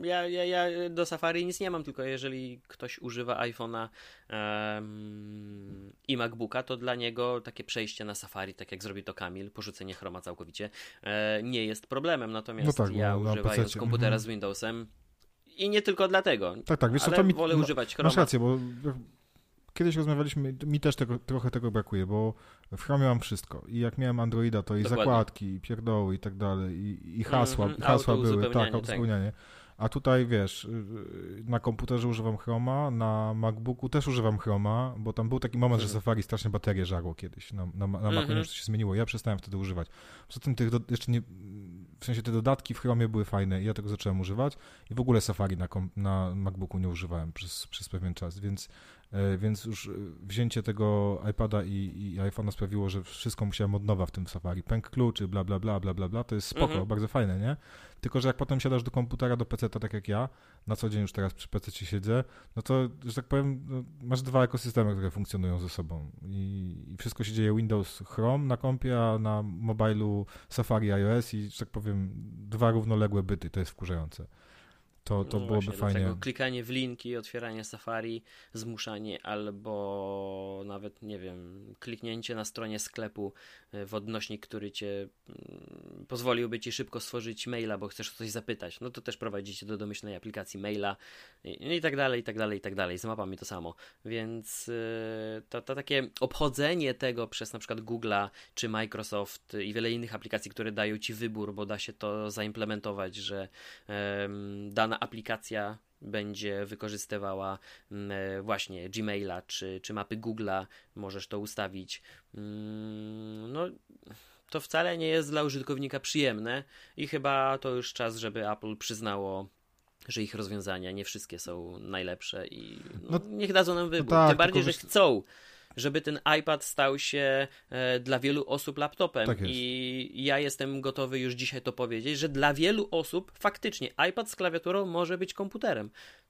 S1: Ja, ja, ja do Safari nic nie mam, tylko jeżeli ktoś używa iPhone'a em, i MacBooka, to dla niego takie przejście na Safari, tak jak zrobi to Kamil, porzucenie Chroma całkowicie, e, nie jest problemem. Natomiast
S2: No tak,
S1: ja
S2: na
S1: używając
S2: PC-cie,
S1: komputera
S2: mhm.
S1: z Windowsem i nie tylko dlatego,
S2: Tak, tak, wiesz
S1: ale
S2: to mi...
S1: wolę
S2: no,
S1: używać Chroma.
S2: Masz rację, bo kiedyś rozmawialiśmy, mi też tego, trochę tego brakuje, bo w Chromie mam wszystko. I jak miałem Androida, to i Dokładnie. zakładki, i pierdoły i tak dalej, i, i hasła, mm -hmm. hasła były, tak, uzupełnianie. Tak. A tutaj wiesz, y, y, na komputerze używam Chroma, na MacBooku też używam Chroma, bo tam był taki moment, że mhm. Safari strasznie baterię żarło kiedyś. Na, na, na wiem, czy się zmieniło. Ja przestałem wtedy używać. Poza tym tych do, jeszcze nie, w sensie te dodatki w Chromie były fajne i ja tego zacząłem używać i w ogóle Safari na, na MacBooku nie używałem przez, przez pewien czas, więc więc już e, wzięcie tego iPada i, i iPhone'a sprawiło, że wszystko musiałem od nowa w tym Safari. Pęk kluczy, bla, bla, bla, bla, bla, bla, to jest spoko, mhm. bardzo fajne, nie? Tylko, że jak potem siadasz do komputera, do PC, tak jak ja, na co dzień już teraz przy PC siedzę, no to, że tak powiem, no, masz dwa ekosystemy, które funkcjonują ze sobą I, i wszystko się dzieje Windows Chrome na kompie, a na mobilu Safari iOS i, że tak powiem, dwa równoległe byty, to jest wkurzające to, to no byłoby właśnie, fajnie.
S1: Klikanie w linki, otwieranie Safari, zmuszanie albo nawet, nie wiem, kliknięcie na stronie sklepu e, w odnośnik, który cię mm, pozwoliłby ci szybko stworzyć maila, bo chcesz o coś zapytać. No to też prowadzicie do domyślnej aplikacji maila i, i tak dalej, i tak dalej, i tak dalej. Z mapami to samo. Więc e, to, to takie obchodzenie tego przez na przykład Google'a czy Microsoft i wiele innych aplikacji, które dają ci wybór, bo da się to zaimplementować, że um, dana aplikacja będzie wykorzystywała mm, e, właśnie Gmaila czy, czy mapy Google'a, możesz to ustawić. Mm, no, to wcale nie jest dla użytkownika przyjemne i chyba to już czas, żeby Apple przyznało że ich rozwiązania nie wszystkie są najlepsze i no, no, niech dadzą nam wybór. No tak, Tym bardziej, że chcą żeby ten iPad stał się e, dla wielu osób laptopem. Tak I ja jestem gotowy już dzisiaj to powiedzieć, że dla wielu osób faktycznie iPad z klawiaturą może być komputerem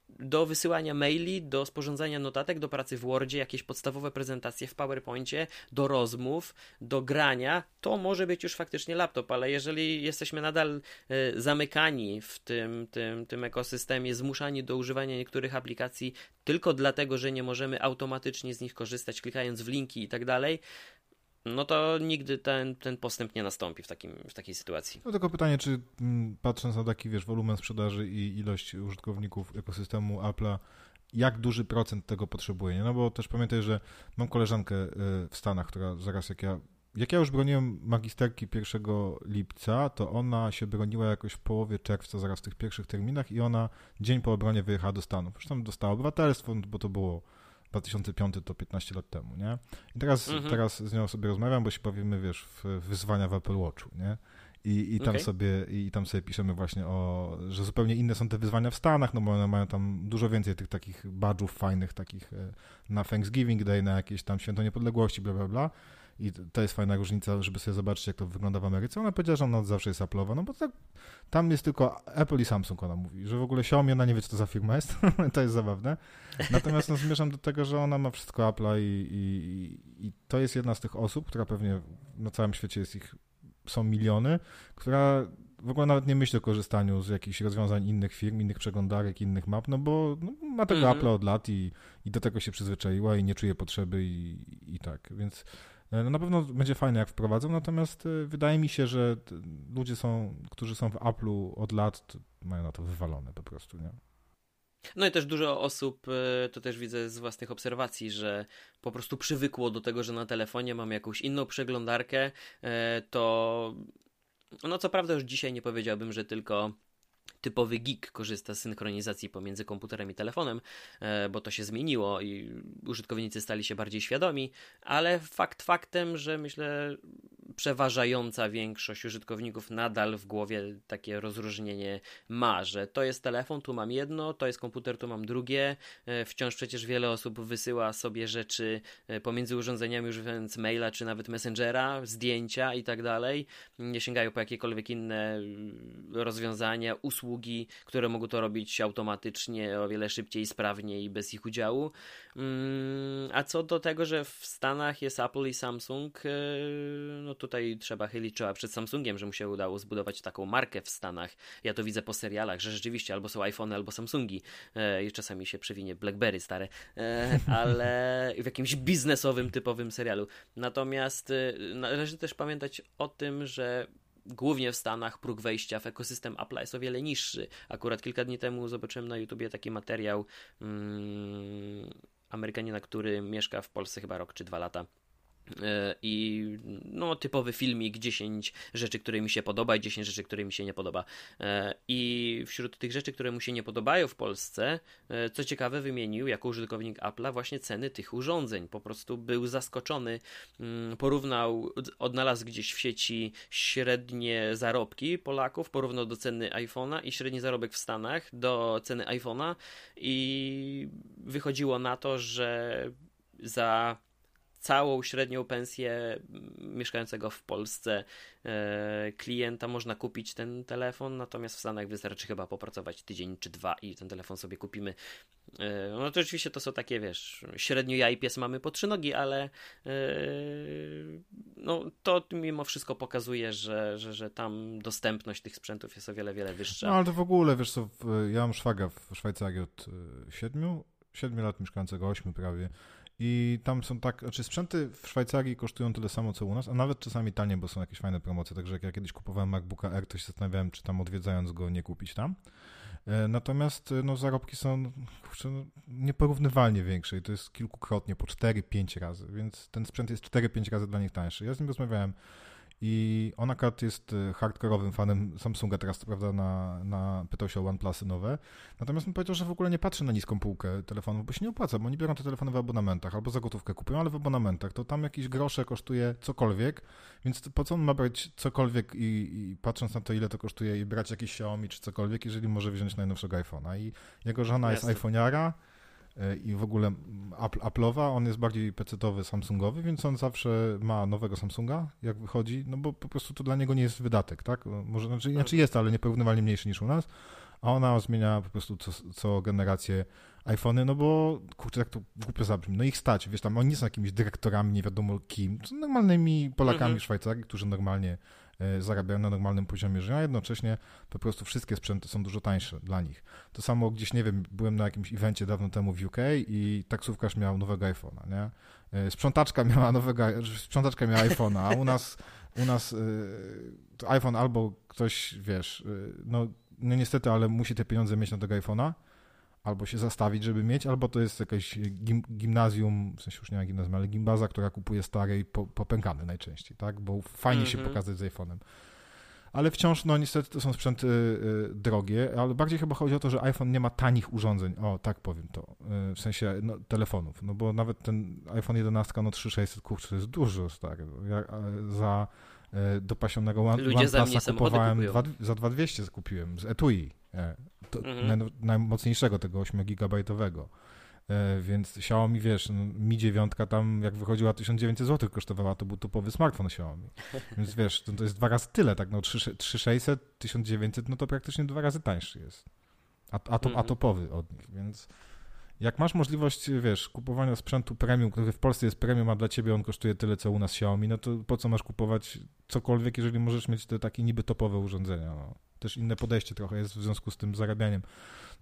S1: do wysyłania maili, do sporządzania notatek, do pracy w Wordzie, jakieś podstawowe prezentacje w PowerPoincie, do rozmów, do grania, to może być już faktycznie laptop, ale jeżeli jesteśmy nadal y, zamykani w tym, tym, tym ekosystemie, zmuszani do używania niektórych aplikacji tylko dlatego, że nie możemy automatycznie z nich korzystać, klikając w linki i tak dalej, no to nigdy ten, ten postęp nie nastąpi w, takim, w takiej sytuacji.
S2: No tylko pytanie, czy mm, patrząc na taki, wiesz, wolumen sprzedaży i ilość użytkowników ekosystemu Apple'a, jak duży procent tego potrzebuje, nie? No bo też pamiętaj, że mam koleżankę y, w Stanach, która zaraz jak ja jak ja już broniłem magisterki 1 lipca, to ona się broniła jakoś w połowie czerwca, zaraz w tych pierwszych terminach i ona dzień po obronie wyjechała do Stanów. Zresztą dostała obywatelstwo, bo to było 2005 to 15 lat temu, nie? I teraz, mhm. teraz z nią sobie rozmawiam, bo się bawimy, wiesz, w wyzwania w Apple Watchu, nie? I, i, tam okay. sobie, I tam sobie piszemy właśnie o, że zupełnie inne są te wyzwania w Stanach, no bo one mają tam dużo więcej tych takich badżów fajnych, takich e, na Thanksgiving Day, na jakieś tam święto niepodległości, bla, bla, bla. I to jest fajna różnica, żeby sobie zobaczyć, jak to wygląda w Ameryce. Ona powiedziała, że ona zawsze jest Apple'owa, no bo tak, tam jest tylko Apple i Samsung, ona mówi, że w ogóle Xiaomi, ona nie wie, co to za firma jest, to jest zabawne. Natomiast no, zmierzam do tego, że ona ma wszystko Apple'a i, i, i to jest jedna z tych osób, która pewnie na całym świecie jest ich, są miliony, która w ogóle nawet nie myśli o korzystaniu z jakichś rozwiązań innych firm, innych przeglądarek, innych map, no bo no, ma tego mm -hmm. Apple od lat i, i do tego się przyzwyczaiła i nie czuje potrzeby i, i tak, więc na pewno będzie fajne, jak wprowadzą, natomiast e, wydaje mi się, że ludzie są, którzy są w Apple'u od lat, mają na to wywalone po prostu, nie?
S1: No i też dużo osób, e, to też widzę z własnych obserwacji, że po prostu przywykło do tego, że na telefonie mam jakąś inną przeglądarkę, to no co prawda już dzisiaj nie powiedziałbym, że tylko typowy geek korzysta z synchronizacji pomiędzy komputerem i telefonem, e, bo to się zmieniło i użytkownicy stali się bardziej świadomi, ale fakt faktem, że myślę przeważająca większość użytkowników nadal w głowie takie rozróżnienie ma, że to jest telefon, tu mam jedno, to jest komputer, tu mam drugie. E, wciąż przecież wiele osób wysyła sobie rzeczy e, pomiędzy urządzeniami, używając maila czy nawet messengera, zdjęcia i tak dalej. Nie sięgają po jakiekolwiek inne rozwiązania, usługi, które mogą to robić automatycznie, o wiele szybciej, sprawniej bez ich udziału. Mm, a co do tego, że w Stanach jest Apple i Samsung, e, no tutaj trzeba chylić czoła przed Samsungiem, że mu się udało zbudować taką markę w Stanach. Ja to widzę po serialach, że rzeczywiście albo są iPhone, albo Samsungi. E, I czasami się przewinie Blackberry stare, e, ale w jakimś biznesowym, typowym serialu. Natomiast należy też pamiętać o tym, że głównie w Stanach próg wejścia w ekosystem Apple'a jest o wiele niższy. Akurat kilka dni temu zobaczyłem na YouTubie taki materiał. Hmm, Amerykanina, który mieszka w Polsce chyba rok czy dwa lata. E, I no, typowy filmik, 10 rzeczy, które mi się podoba i 10 rzeczy, które mi się nie podoba. E, I wśród tych rzeczy, które mu się nie podobają w Polsce, e, co ciekawe, wymienił jako użytkownik Apple'a właśnie ceny tych urządzeń. Po prostu był zaskoczony, mm, porównał, odnalazł gdzieś w sieci średnie zarobki Polaków, porównał do ceny iPhone'a i średni zarobek w Stanach do ceny iPhone'a i wychodziło na to, że za całą średnią pensję mieszkającego w Polsce e, klienta można kupić ten telefon, natomiast w Stanach wystarczy chyba popracować tydzień czy dwa i ten telefon sobie kupimy. E, no to oczywiście to są takie, wiesz, średnio ja i pies mamy po trzy nogi, ale e, no to mimo wszystko pokazuje, że, że, że tam dostępność tych sprzętów jest o wiele, wiele wyższa.
S2: No ale to w ogóle, wiesz co, ja mam szwaga w Szwajcarii od siedmiu, siedmiu lat mieszkającego, ośmiu prawie i tam są tak, znaczy sprzęty w Szwajcarii kosztują tyle samo co u nas, a nawet czasami tanie, bo są jakieś fajne promocje. Także jak ja kiedyś kupowałem MacBooka R, to się zastanawiałem, czy tam odwiedzając go nie kupić tam. E, natomiast e, no, zarobki są kurczę, no, nieporównywalnie większe i to jest kilkukrotnie, po 4-5 razy, więc ten sprzęt jest 4-5 razy dla nich tańszy. Ja z nim rozmawiałem i on akurat jest e, hardkorowym fanem Samsunga, teraz prawda na, na, pytał się o OnePlusy nowe. Natomiast on powiedział, że w ogóle nie patrzy na niską półkę telefonów, bo się nie opłaca, bo oni biorą te telefony w abonamentach albo za gotówkę kupują, ale w abonamentach. To tam jakieś grosze kosztuje cokolwiek, więc po co on ma brać cokolwiek i, i patrząc na to, ile to kosztuje i brać jakieś Xiaomi czy cokolwiek, jeżeli może wziąć najnowszego iPhone'a. I jego żona Jasne. jest iPhone'iara, i w ogóle Apple'owa, on jest bardziej pecetowy, Samsungowy, więc on zawsze ma nowego Samsunga, jak wychodzi, no bo po prostu to dla niego nie jest wydatek, tak? Może, znaczy, znaczy jest, ale nieporównywalnie mniejszy niż u nas, a ona zmienia po prostu co, co generację iPhony, no bo kurczę, jak to głupio zabrzmi, no ich stać, wiesz, tam oni nie są jakimiś dyrektorami, nie wiadomo kim, są normalnymi Polakami mhm. Szwajcarii, którzy normalnie E, zarabiają na normalnym poziomie życia, a jednocześnie po prostu wszystkie sprzęty są dużo tańsze dla nich. To samo gdzieś, nie wiem, byłem na jakimś evencie dawno temu w UK i taksówkarz miał nowego iPhone'a, nie? E, sprzątaczka miała nowego, sprzątaczka miała iPhone'a, a u nas, u nas e, iPhone albo ktoś, wiesz, no, no niestety, ale musi te pieniądze mieć na tego iPhone'a, albo się zastawić, żeby mieć, albo to jest jakieś gim, gimnazjum, w sensie już nie ma gimnazjum, ale gimbaza, która kupuje stare i po, popękane najczęściej, tak? Bo fajnie mm -hmm. się mhm. pokazać z iPhone'em. Ale wciąż, no niestety to są sprzęty y, drogie, ale bardziej chyba chodzi o to, że iPhone nie ma tanich urządzeń, o tak powiem to, y, w sensie no, telefonów, no bo nawet ten iPhone 11, no 3600, kurczę, to jest dużo stary. Ja, za y, dopasionego OnePlusa kupowałem dwa, za 2200 kupiłem z etui, e, mhm. najmocniejszego, tego 8-gigabajtowego. E, więc Xiaomi, wiesz, no, Mi 9 tam jak wychodziła 1900 zł kosztowała, to był topowy smartfon Xiaomi. Więc wiesz, to, to jest dwa razy tyle, tak, no 3600, 1900, no to praktycznie dwa razy tańszy jest. A, a, to, mhm. a topowy od nich, więc jak masz możliwość, wiesz, kupowania sprzętu premium, który w Polsce jest premium, a dla ciebie on kosztuje tyle, co u nas Xiaomi, no to po co masz kupować cokolwiek, jeżeli możesz mieć te takie niby topowe urządzenia, no też inne podejście trochę jest w związku z tym zarabianiem.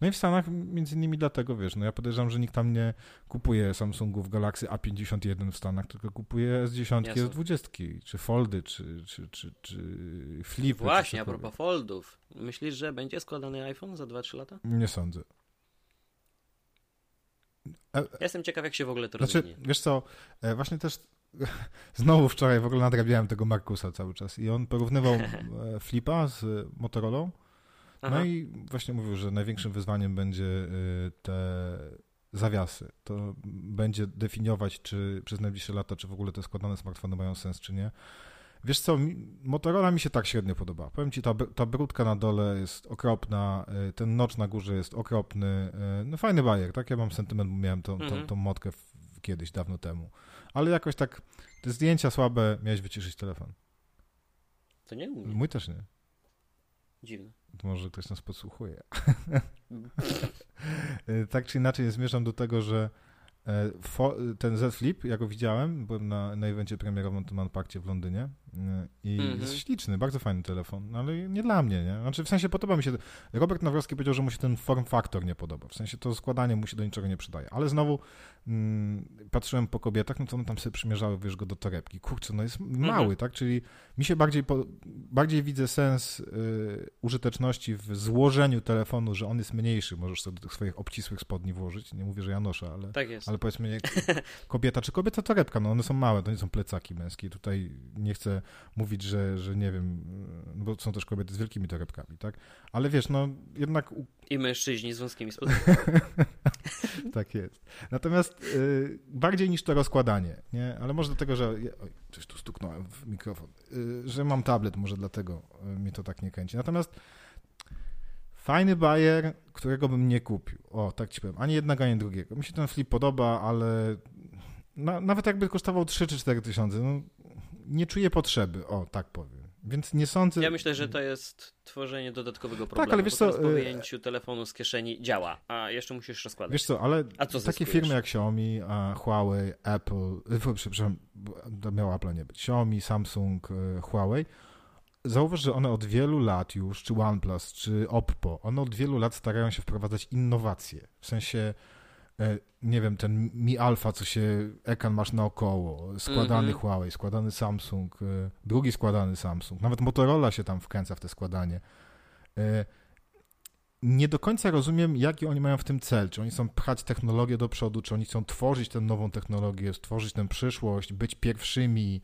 S2: No i w Stanach między innymi dlatego, wiesz, no ja podejrzewam, że nikt tam nie kupuje Samsungów Galaxy A51 w Stanach, tylko kupuje S10, S20, czy Foldy, czy, czy, czy, czy Flipy.
S1: Właśnie, a propos Foldów. Myślisz, że będzie składany iPhone za 2-3 lata?
S2: Nie sądzę.
S1: Ja jestem ciekaw, jak się w ogóle to znaczy, rozwinie.
S2: Wiesz co, e, właśnie też znowu wczoraj w ogóle nadrabiałem tego Markusa cały czas i on porównywał e, Flipa z Motorola. No Aha. i właśnie mówił, że największym wyzwaniem będzie e, te zawiasy. To będzie definiować, czy przez najbliższe lata, czy w ogóle te składane smartfony mają sens, czy nie. Wiesz co, Motorola mi się tak średnio podoba. Powiem ci, ta, ta brudka na dole jest okropna, e, ten nocz na górze jest okropny. No fajny bajer, tak? Ja mam sentyment, bo miałem tą, tą, mhm. tą motkę kiedyś, dawno temu ale jakoś tak te zdjęcia słabe, miałeś wyciszyć telefon.
S1: To nie mój.
S2: Mój też nie.
S1: Dziwne.
S2: To może ktoś nas podsłuchuje. tak czy inaczej zmierzam do tego, że e, ten Z Flip, ja go widziałem, byłem na, na evencie premierowym tym Unpackcie w Londynie I mm -hmm. jest śliczny, bardzo fajny telefon, no ale nie dla mnie, nie? Znaczy w sensie podoba mi się, Robert Nawrowski powiedział, że mu się ten form factor nie podoba, w sensie to składanie mu się do niczego nie przydaje, ale znowu mm, patrzyłem po kobietach, no to one tam sobie przymierzały, wiesz, go do torebki, kurczę, no jest mały, mm -hmm. tak, czyli mi się bardziej, po, bardziej widzę sens y, użyteczności w złożeniu telefonu, że on jest mniejszy, możesz sobie do tych swoich obcisłych spodni włożyć, nie mówię, że ja noszę, ale,
S1: tak
S2: ale powiedzmy nie, kobieta czy kobieta torebka, no one są małe, to nie są plecaki męskie, tutaj nie chcę mówić, że, że nie wiem, bo są też kobiety z wielkimi torebkami, tak? Ale wiesz, no jednak...
S1: I mężczyźni z wąskimi spodniami.
S2: tak jest. Natomiast y, bardziej niż to rozkładanie, nie? Ale może dlatego, że... Oj, coś tu stuknąłem w mikrofon. Y, że mam tablet, może dlatego y, mi to tak nie kręci. Natomiast fajny bajer, którego bym nie kupił. O, tak ci powiem. Ani jednego, ani drugiego. Mi się ten flip podoba, ale na, nawet jakby kosztował 3 czy 4 tysiące, no, nie czuję potrzeby, o tak powiem. Więc nie sądzę.
S1: Ja myślę, że to jest tworzenie dodatkowego problemu. Tak, ale wiesz co. Po y, wyjęciu telefonu z kieszeni działa, a jeszcze musisz rozkładać.
S2: Wiesz co, ale co takie firmy jak Xiaomi, Huawei, Apple, y, przepraszam, to miało Apple nie być, Xiaomi, Samsung, y, Huawei, zauważ, że one od wielu lat już, czy OnePlus, czy Oppo, one od wielu lat starają się wprowadzać innowacje. W sensie E, nie wiem, ten Mi Alpha, co się ekran masz naokoło, składany mm -hmm. Huawei, składany Samsung, e, drugi składany Samsung, nawet Motorola się tam wkręca w te składanie. E, nie do końca rozumiem, jaki oni mają w tym cel. Czy oni chcą pchać technologię do przodu, czy oni chcą tworzyć tę nową technologię, stworzyć tę przyszłość, być pierwszymi,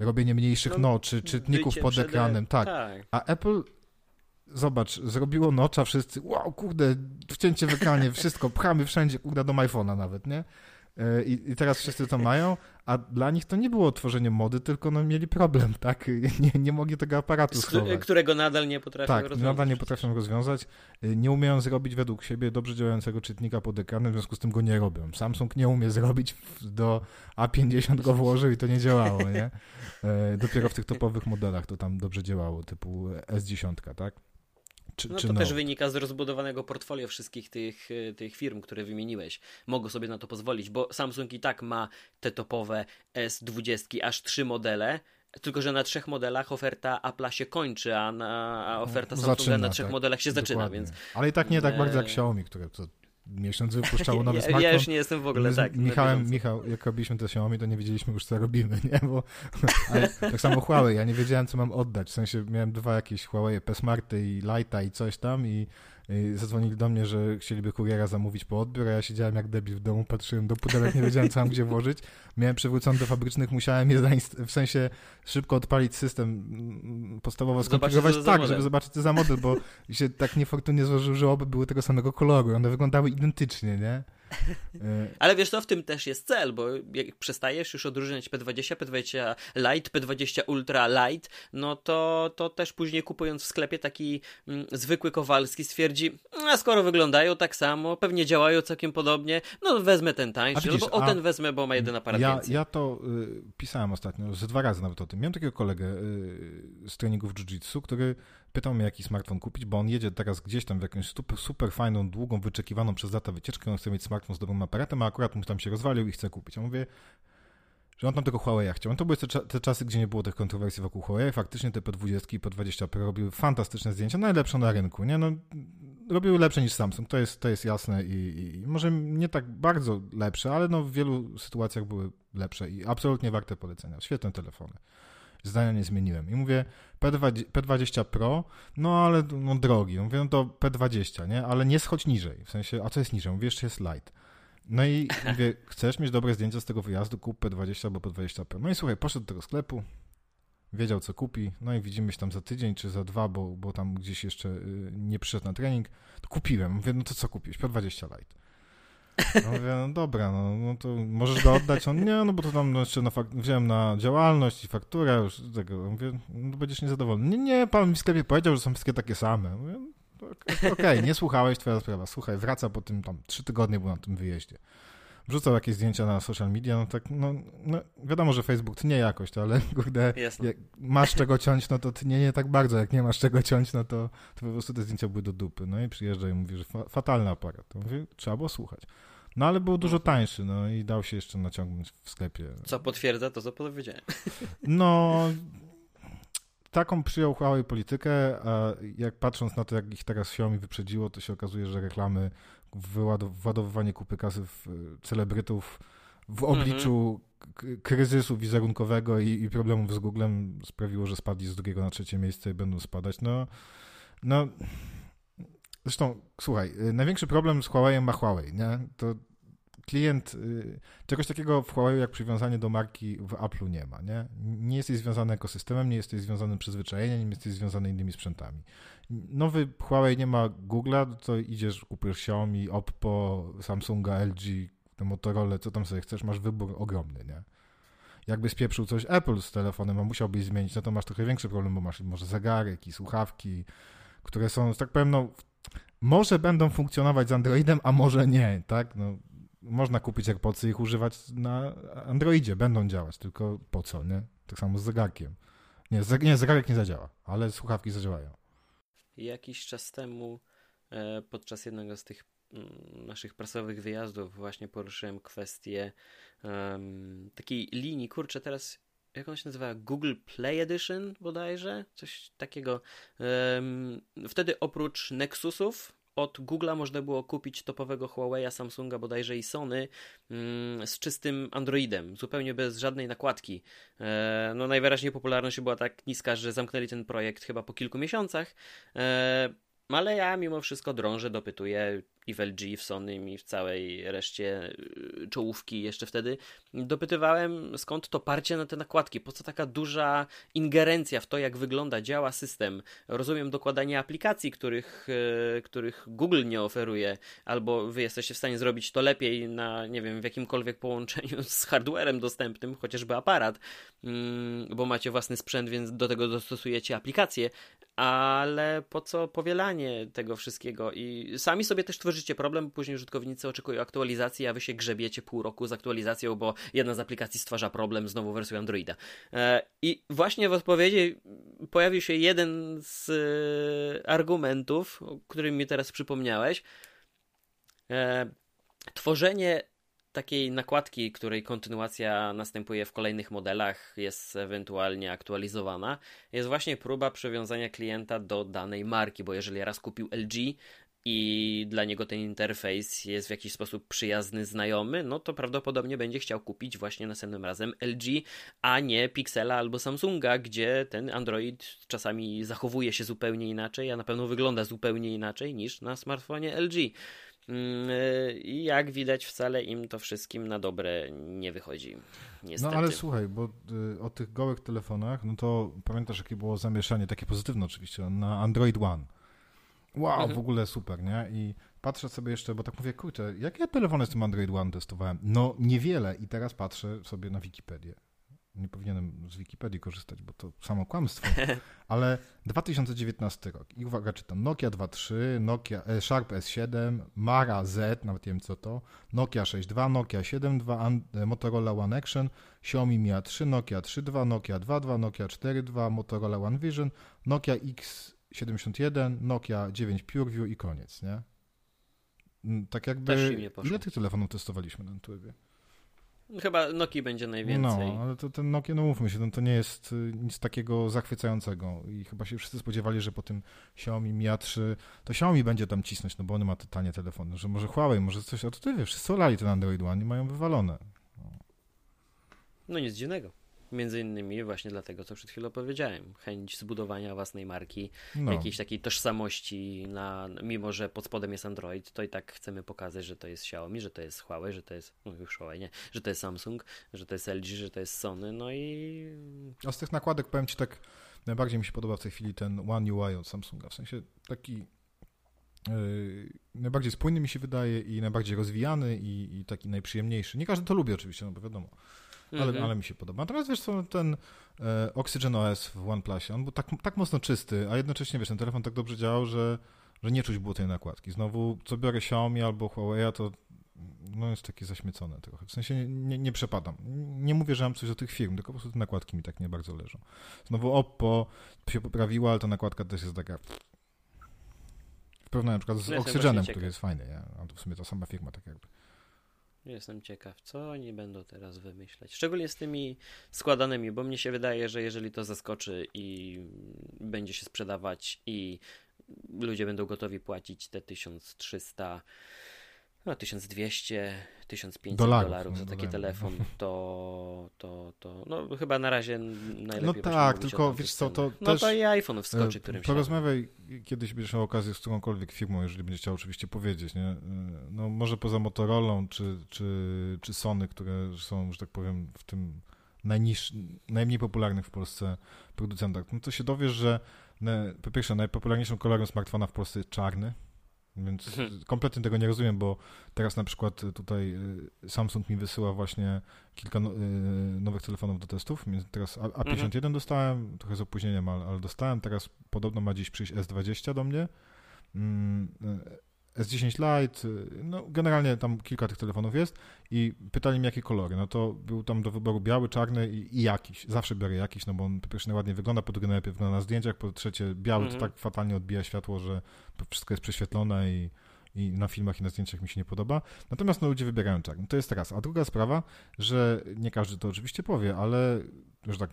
S2: robienie mniejszych no, no czy czytników pod ekranem. Tak. tak. A Apple zobacz, zrobiło nocza, wszyscy, wow, kurde, wcięcie w ekranie, wszystko, pchamy wszędzie, kurde, do iPhone'a nawet, nie? E, I, I, teraz wszyscy to mają, a dla nich to nie było tworzenie mody, tylko no, mieli problem, tak? Nie, nie mogli tego aparatu schować.
S1: Którego nadal nie potrafią
S2: tak,
S1: rozwiązać.
S2: nadal nie potrafią rozwiązać. E, nie umieją zrobić według siebie dobrze działającego czytnika pod ekranem, w związku z tym go nie robią. Samsung nie umie zrobić, do A50 go włożył i to nie działało, nie? E, dopiero w tych topowych modelach to tam dobrze działało, typu S10, tak?
S1: Czy, no czy to też wynika z rozbudowanego portfolio wszystkich tych, e, tych firm, które wymieniłeś. Mogą sobie na to pozwolić, bo Samsung i tak ma te topowe S20, aż trzy modele, tylko, że na trzech modelach oferta Apple'a się kończy, a, na, a oferta Samsunga zaczyna, na trzech tak. modelach się Dokładnie. zaczyna, więc...
S2: Ale i tak nie tak bardzo jak Xiaomi, które to miesiąc wypuszczało nowy
S1: ja,
S2: smartfon.
S1: Ja już nie jestem w ogóle tak.
S2: Michałem, Michał, jak robiliśmy to Xiaomi, to nie wiedzieliśmy już, co robimy, nie? Bo, ale tak samo Huawei, ja nie wiedziałem, co mam oddać. W sensie miałem dwa jakieś Huawei P-Smarty i Lighta i coś tam i zadzwonili do mnie, że chcieliby kuriera zamówić po odbiór, a ja siedziałem jak debil w domu, patrzyłem do pudełek, nie wiedziałem, co mam gdzie włożyć. Miałem przywrócony do fabrycznych, musiałem je w sensie szybko odpalić system, mm, podstawowo skonfigurować tak, żeby zobaczyć, co za model, bo się tak niefortunnie złożył, że oby były tego samego koloru. One wyglądały identycznie, nie?
S1: Ale wiesz, to w tym też jest cel, bo jak przestajesz już odróżniać P20, P20 Lite, P20 Ultra Lite, no to, to też później kupując w sklepie taki mm, zwykły Kowalski stwierdzi, a skoro wyglądają tak samo, pewnie działają całkiem podobnie, no wezmę ten tańszy, widzisz, albo o ten wezmę, bo ma jeden aparat
S2: ja,
S1: więcej.
S2: Ja to y, pisałem ostatnio, ze dwa razy nawet o tym. Miałem takiego kolegę y, z treningów jiu-jitsu, który pytał mnie, jaki smartfon kupić, bo on jedzie teraz gdzieś tam w jakąś super, super fajną, długą, wyczekiwaną przez lata wycieczkę, on chce mieć smartfon z dobrym aparatem, a akurat mu tam się rozwalił i chce kupić. Ja mówię, że on tam tego Huawei chciał. No to były te, te, czasy, gdzie nie było tych kontrowersji wokół Huawei. Faktycznie te P20 i P20 Pro robiły fantastyczne zdjęcia, najlepsze na rynku, nie? No, robiły lepsze niż Samsung, to jest, to jest jasne i, i może nie tak bardzo lepsze, ale no w wielu sytuacjach były lepsze i absolutnie warte polecenia. Świetne telefony zdania nie zmieniłem. I mówię, P20, P20 Pro, no ale no drogi. Mówię, no to P20, nie? Ale nie schodź niżej. W sensie, a co jest niżej? Mówię, jeszcze jest light. No i mówię, chcesz mieć dobre zdjęcia z tego wyjazdu, kup P20 albo P20 Pro. No i słuchaj, poszedł do tego sklepu, wiedział co kupi, no i widzimy się tam za tydzień czy za dwa, bo, bo tam gdzieś jeszcze y, nie przyszedł na trening, to kupiłem. Mówię, no to co kupiłeś? P20 Lite. No mówię, no dobra, no, no to możesz go oddać? On, nie, no bo to tam no, jeszcze na wziąłem na działalność i fakturę już tego. Mówię, no będziesz niezadowolony. Nie, nie, pan mi w sklepie powiedział, że są wszystkie takie same. Mówię, okej, okay, nie słuchałeś, twoja sprawa. Słuchaj, wraca po tym tam trzy tygodnie był na tym wyjeździe. Wrzucał jakieś zdjęcia na social media, no tak, no, no wiadomo, że Facebook tnie jakoś to, ale kurde, jak masz czego ciąć, no to tnie nie tak bardzo, jak nie masz czego ciąć, no to, to po prostu te zdjęcia były do dupy. No i przyjeżdża i mówi, że fa fatalny aparat. To mówię, trzeba było słuchać. No ale był dużo tańszy, no i dał się jeszcze naciągnąć w sklepie.
S1: Co potwierdza to, co powiedziałem.
S2: No, taką przyjął Huawei politykę, a jak patrząc na to, jak ich teraz Xiaomi wyprzedziło, to się okazuje, że reklamy, wyładowywanie kupy kasy w celebrytów w obliczu mhm. kryzysu wizerunkowego i, i, problemów z Googlem sprawiło, że spadli z drugiego na trzecie miejsce i będą spadać. No, no zresztą, słuchaj, y, największy problem z Huawei ma Huawei, nie? To klient, y, czegoś takiego w Huawei jak przywiązanie do marki w Apple'u nie ma, nie? Nie jesteś związany ekosystemem, nie jesteś związany przyzwyczajeniem, nie jesteś związany innymi sprzętami. Nowy Huawei nie ma Google'a, to idziesz, kupujesz Xiaomi, Oppo, Samsunga, LG, te Motorola, co tam sobie chcesz, masz wybór ogromny, nie? Jakby spieprzył coś Apple z telefonem, a musiałbyś zmienić, no to masz trochę większy problem, bo masz może zegarek i słuchawki, które są, tak powiem, no, może będą funkcjonować z Androidem, a może nie, tak? No, można kupić AirPodsy i ich używać na Androidzie, będą działać, tylko po co, nie? Tak samo z zegarkiem. Nie zegarek nie zadziała, ale słuchawki zadziałają.
S1: Jakiś czas temu e, podczas jednego z tych mm, naszych prasowych wyjazdów właśnie poruszyłem kwestię um, takiej linii, kurczę, teraz jak on się nazywa? Google Play Edition bodajże? Coś takiego. Um, wtedy oprócz Nexusów od Google'a można było kupić topowego Huawei'a, Samsunga bodajże i Sony mm, z czystym Androidem, zupełnie bez żadnej nakładki. E, no najwyraźniej popularność była tak niska, że zamknęli ten projekt chyba po kilku miesiącach. E, ale ja mimo wszystko drążę, dopytuję i w LG, w Sony i w całej reszcie y, czołówki jeszcze wtedy. Dopytywałem skąd to parcie na te nakładki, po co taka duża ingerencja w to, jak wygląda, działa system. Rozumiem dokładanie aplikacji, których, y, których Google nie oferuje, albo wy jesteście w stanie zrobić to lepiej na, nie wiem, w jakimkolwiek połączeniu z hardwarem dostępnym, chociażby aparat, mm, bo macie własny sprzęt, więc do tego dostosujecie aplikacje, ale po co powielanie tego wszystkiego? I sami sobie też tworzycie problem, później użytkownicy oczekują aktualizacji, a wy się grzebiecie pół roku z aktualizacją, bo jedna z aplikacji stwarza problem z nową wersją Androida. E, I właśnie w odpowiedzi pojawił się jeden z e, argumentów, o którym mi teraz przypomniałeś. E, tworzenie takiej nakładki, której kontynuacja następuje w kolejnych modelach, jest ewentualnie aktualizowana, jest właśnie próba przywiązania klienta do danej marki, bo jeżeli raz kupił LG i dla niego ten interfejs jest w jakiś sposób przyjazny, znajomy, no to prawdopodobnie będzie chciał kupić właśnie następnym razem LG, a nie Pixela albo Samsunga, gdzie ten Android czasami zachowuje się zupełnie inaczej, a na pewno wygląda zupełnie inaczej niż na smartfonie LG. Mm, I jak widać, wcale im to wszystkim na dobre nie wychodzi. Niestety.
S2: No ale słuchaj, bo y, o tych gołych telefonach, no to pamiętasz, jakie było zamieszanie, takie pozytywne oczywiście, na Android One. Wow, mhm. w ogóle super, nie? I patrzę sobie jeszcze, bo tak mówię, kurczę, jakie telefony z tym Android One testowałem? No niewiele i teraz patrzę sobie na Wikipedię nie powinienem z Wikipedii korzystać, bo to samo kłamstwo, ale 2019 rok. I uwaga, czytam. Nokia 2.3, Nokia e, Sharp S7, Mara Z, nawet nie wiem co to, Nokia 6.2, Nokia 7.2, e, Motorola One Action, Xiaomi Mi A3, Nokia 3.2, Nokia 2.2, Nokia 4.2, Motorola One Vision, Nokia X71, Nokia 9 PureView i koniec, nie? Mm, tak jakby... Ile tych telefonów testowaliśmy na trybie?
S1: Chyba Noki będzie najwięcej.
S2: No, ale to ten Nokia, no mówmy się, no to nie jest y, nic takiego zachwycającego i chyba się wszyscy spodziewali, że po tym Xiaomi Mi A3 to Xiaomi będzie tam cisnąć, no bo one ma tanie telefony, że może Huawei, może coś, a to ty wiesz, wszyscy olali ten Android One i mają wywalone.
S1: No. no nic dziwnego. Między innymi właśnie dlatego, co przed chwilą powiedziałem. Chęć zbudowania własnej marki, no. jakiejś takiej tożsamości, na, mimo że pod spodem jest Android, to i tak chcemy pokazać, że to jest Xiaomi, że to jest Huawei, że to jest, no już Huawei, nie, że to jest Samsung, że to jest LG, że to jest Sony, no i...
S2: A z tych nakładek powiem Ci tak, najbardziej mi się podoba w tej chwili ten One UI od Samsunga, w sensie taki Yy, najbardziej spójny mi się wydaje i najbardziej rozwijany i, i, taki najprzyjemniejszy. Nie każdy to lubi oczywiście, no bo wiadomo ale, mhm. ale mi się podoba. Natomiast wiesz co, ten e, Oxygen OS w OnePlusie, on był tak, tak mocno czysty, a jednocześnie wiesz, ten telefon tak dobrze działał, że, że nie czuć było tej nakładki. Znowu, co biorę Xiaomi albo Huawei, to no jest takie zaśmiecone trochę. W sensie nie, nie, nie, przepadam. Nie mówię, że mam coś do tych firm, tylko po prostu te nakładki mi tak nie bardzo leżą. Znowu Oppo się poprawiła, ale ta nakładka też jest taka... W porównaniu na przykład z Oxygenem, który jest fajny, nie? A to w sumie ta sama firma tak jakby.
S1: Jestem ciekaw, co oni będą teraz wymyślać. Szczególnie z tymi składanymi, bo mnie się wydaje, że jeżeli to zaskoczy i będzie się sprzedawać i ludzie będą gotowi płacić te 1300 no 1200, 1500 dolarów, dolarów za taki dolarów. telefon, to, to, to no chyba na razie najlepiej
S2: No tak, tylko wiesz co, to
S1: No to i iPhone wskoczy,
S2: e,
S1: którym się
S2: Porozmawiaj kiedyś będziesz miał okazję z którąkolwiek firmą, jeżeli będziesz chciał oczywiście powiedzieć, nie? E, no może poza Motorola czy, czy, czy Sony, które są, że tak powiem, w tym najniż, najmniej popularnych w Polsce producentach, no to się dowiesz, że po pierwsze najpopularniejszym kolorem smartfona w Polsce jest czarny, więc mhm. kompletnie tego nie rozumiem, bo teraz na przykład tutaj y, Samsung mi wysyła właśnie kilka no, y, nowych telefonów do testów. Teraz A51 mhm. dostałem, trochę z opóźnieniem, ale, ale dostałem. Teraz podobno ma dziś przyjść S20 do mnie. Mm, y, S10 Lite, no generalnie tam kilka tych telefonów jest i pytali mnie jakie kolory, no to był tam do wyboru biały, czarny i, i jakiś, zawsze biorę jakiś, no bo on po pierwsze ładnie wygląda, po drugie najlepiej wygląda na zdjęciach, po trzecie biały to mhm. tak fatalnie odbija światło, że wszystko jest prześwietlone i, i na filmach i na zdjęciach mi się nie podoba. Natomiast no, ludzie wybierają czarny. To jest raz. A druga sprawa, że nie każdy to oczywiście powie, ale że tak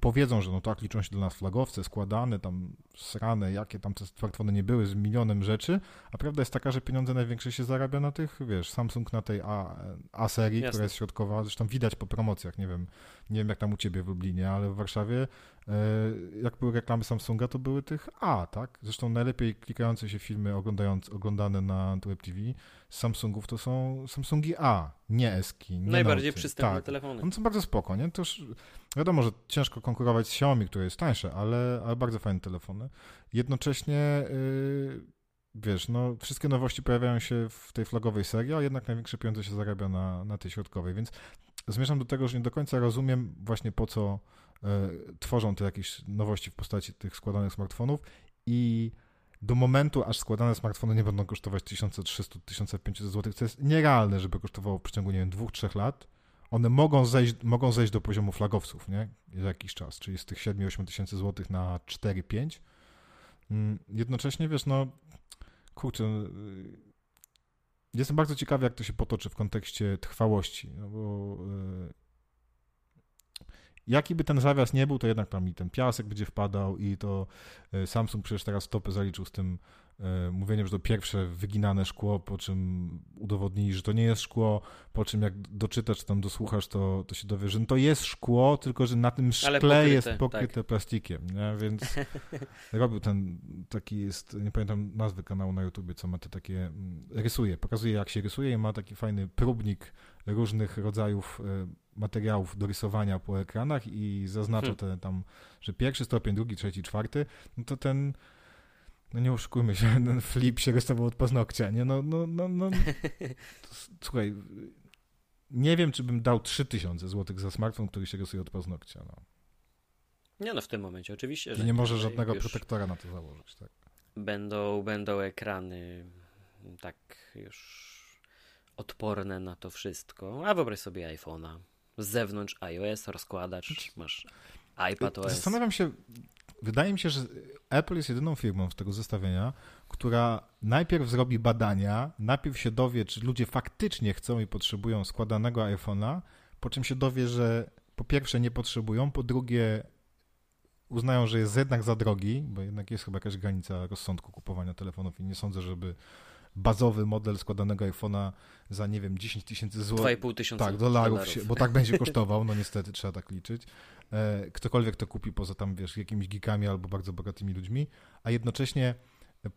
S2: powiedzą, że no tak, liczą się dla nas flagowce, składane, tam srane, jakie tam te smartfony nie były, z milionem rzeczy, a prawda jest taka, że pieniądze największe się zarabia na tych, wiesz, Samsung na tej A, A serii, Jasne. która jest środkowa, zresztą widać po promocjach, nie wiem, nie wiem jak tam u ciebie w Lublinie, ale w Warszawie jak były reklamy Samsunga, to były tych A, tak? Zresztą najlepiej klikające się filmy oglądając, oglądane na Web TV z Samsungów to są Samsungi A, nie Eski. Nie
S1: Najbardziej przystępne tak. telefony.
S2: One są bardzo spoko, nie? To już wiadomo, że ciężko konkurować z Xiaomi, które jest tańsze, ale, ale bardzo fajne telefony. Jednocześnie yy, wiesz, no wszystkie nowości pojawiają się w tej flagowej serii, a jednak największe pieniądze się zarabia na, na tej środkowej, więc zmierzam do tego, że nie do końca rozumiem właśnie po co tworzą te jakieś nowości w postaci tych składanych smartfonów i do momentu, aż składane smartfony nie będą kosztować 1300-1500 zł, co jest nierealne, żeby kosztowało w przeciągu, nie wiem, dwóch, trzech lat, one mogą zejść, mogą zejść do poziomu flagowców, nie? Za jakiś czas, czyli z tych 7-8 tysięcy złotych na 4-5. Mm, jednocześnie, wiesz, no, kurczę, y, jestem bardzo ciekawy, jak to się potoczy w kontekście trwałości, no bo y, jaki by ten zawias nie był, to jednak tam i ten piasek będzie wpadał i to y, Samsung przecież teraz stopy zaliczył z tym E, mówieniem, że to pierwsze wyginane szkło, po czym udowodnili, że to nie jest szkło, po czym jak doczytasz, czy tam dosłuchasz, to, to się dowie, że to jest szkło, tylko że na tym szkle pokryte, jest pokryte tak. plastikiem, nie? więc robił ten taki jest, nie pamiętam nazwy kanału na YouTubie, co ma te takie, mm, rysuje, pokazuje jak się rysuje i ma taki fajny próbnik różnych rodzajów e, materiałów do rysowania po ekranach i zaznacza hmm. te tam, że pierwszy stopień, drugi, trzeci, czwarty, no to ten no nie oszukujmy się, ten flip się rysował od paznokcia, nie? No, no, no, no. Słuchaj, nie wiem, czy bym dał 3000 zł za smartfon, który się rysuje od paznokcia, no.
S1: Nie no, w tym momencie oczywiście,
S2: I nie może żadnego protektora na to założyć, tak?
S1: Będą, będą ekrany tak już odporne na to wszystko. A wyobraź sobie iPhone'a. Z zewnątrz iOS, rozkładacz, masz iPad OS.
S2: Zastanawiam się, wydaje mi się, że Apple jest jedyną firmą z tego zestawienia, która najpierw zrobi badania, najpierw się dowie, czy ludzie faktycznie chcą i potrzebują składanego iPhone'a, po czym się dowie, że po pierwsze nie potrzebują, po drugie uznają, że jest jednak za drogi, bo jednak jest chyba jakaś granica rozsądku kupowania telefonów i nie sądzę, żeby bazowy model składanego iPhone'a za, nie wiem, 10 tysięcy złotych.
S1: 2,5 tysiąca
S2: tak, dolarów, dolarów. Się, bo tak będzie kosztował, no niestety trzeba tak liczyć. E, ktokolwiek to kupi poza tam, wiesz, jakimiś geekami albo bardzo bogatymi ludźmi, a jednocześnie e,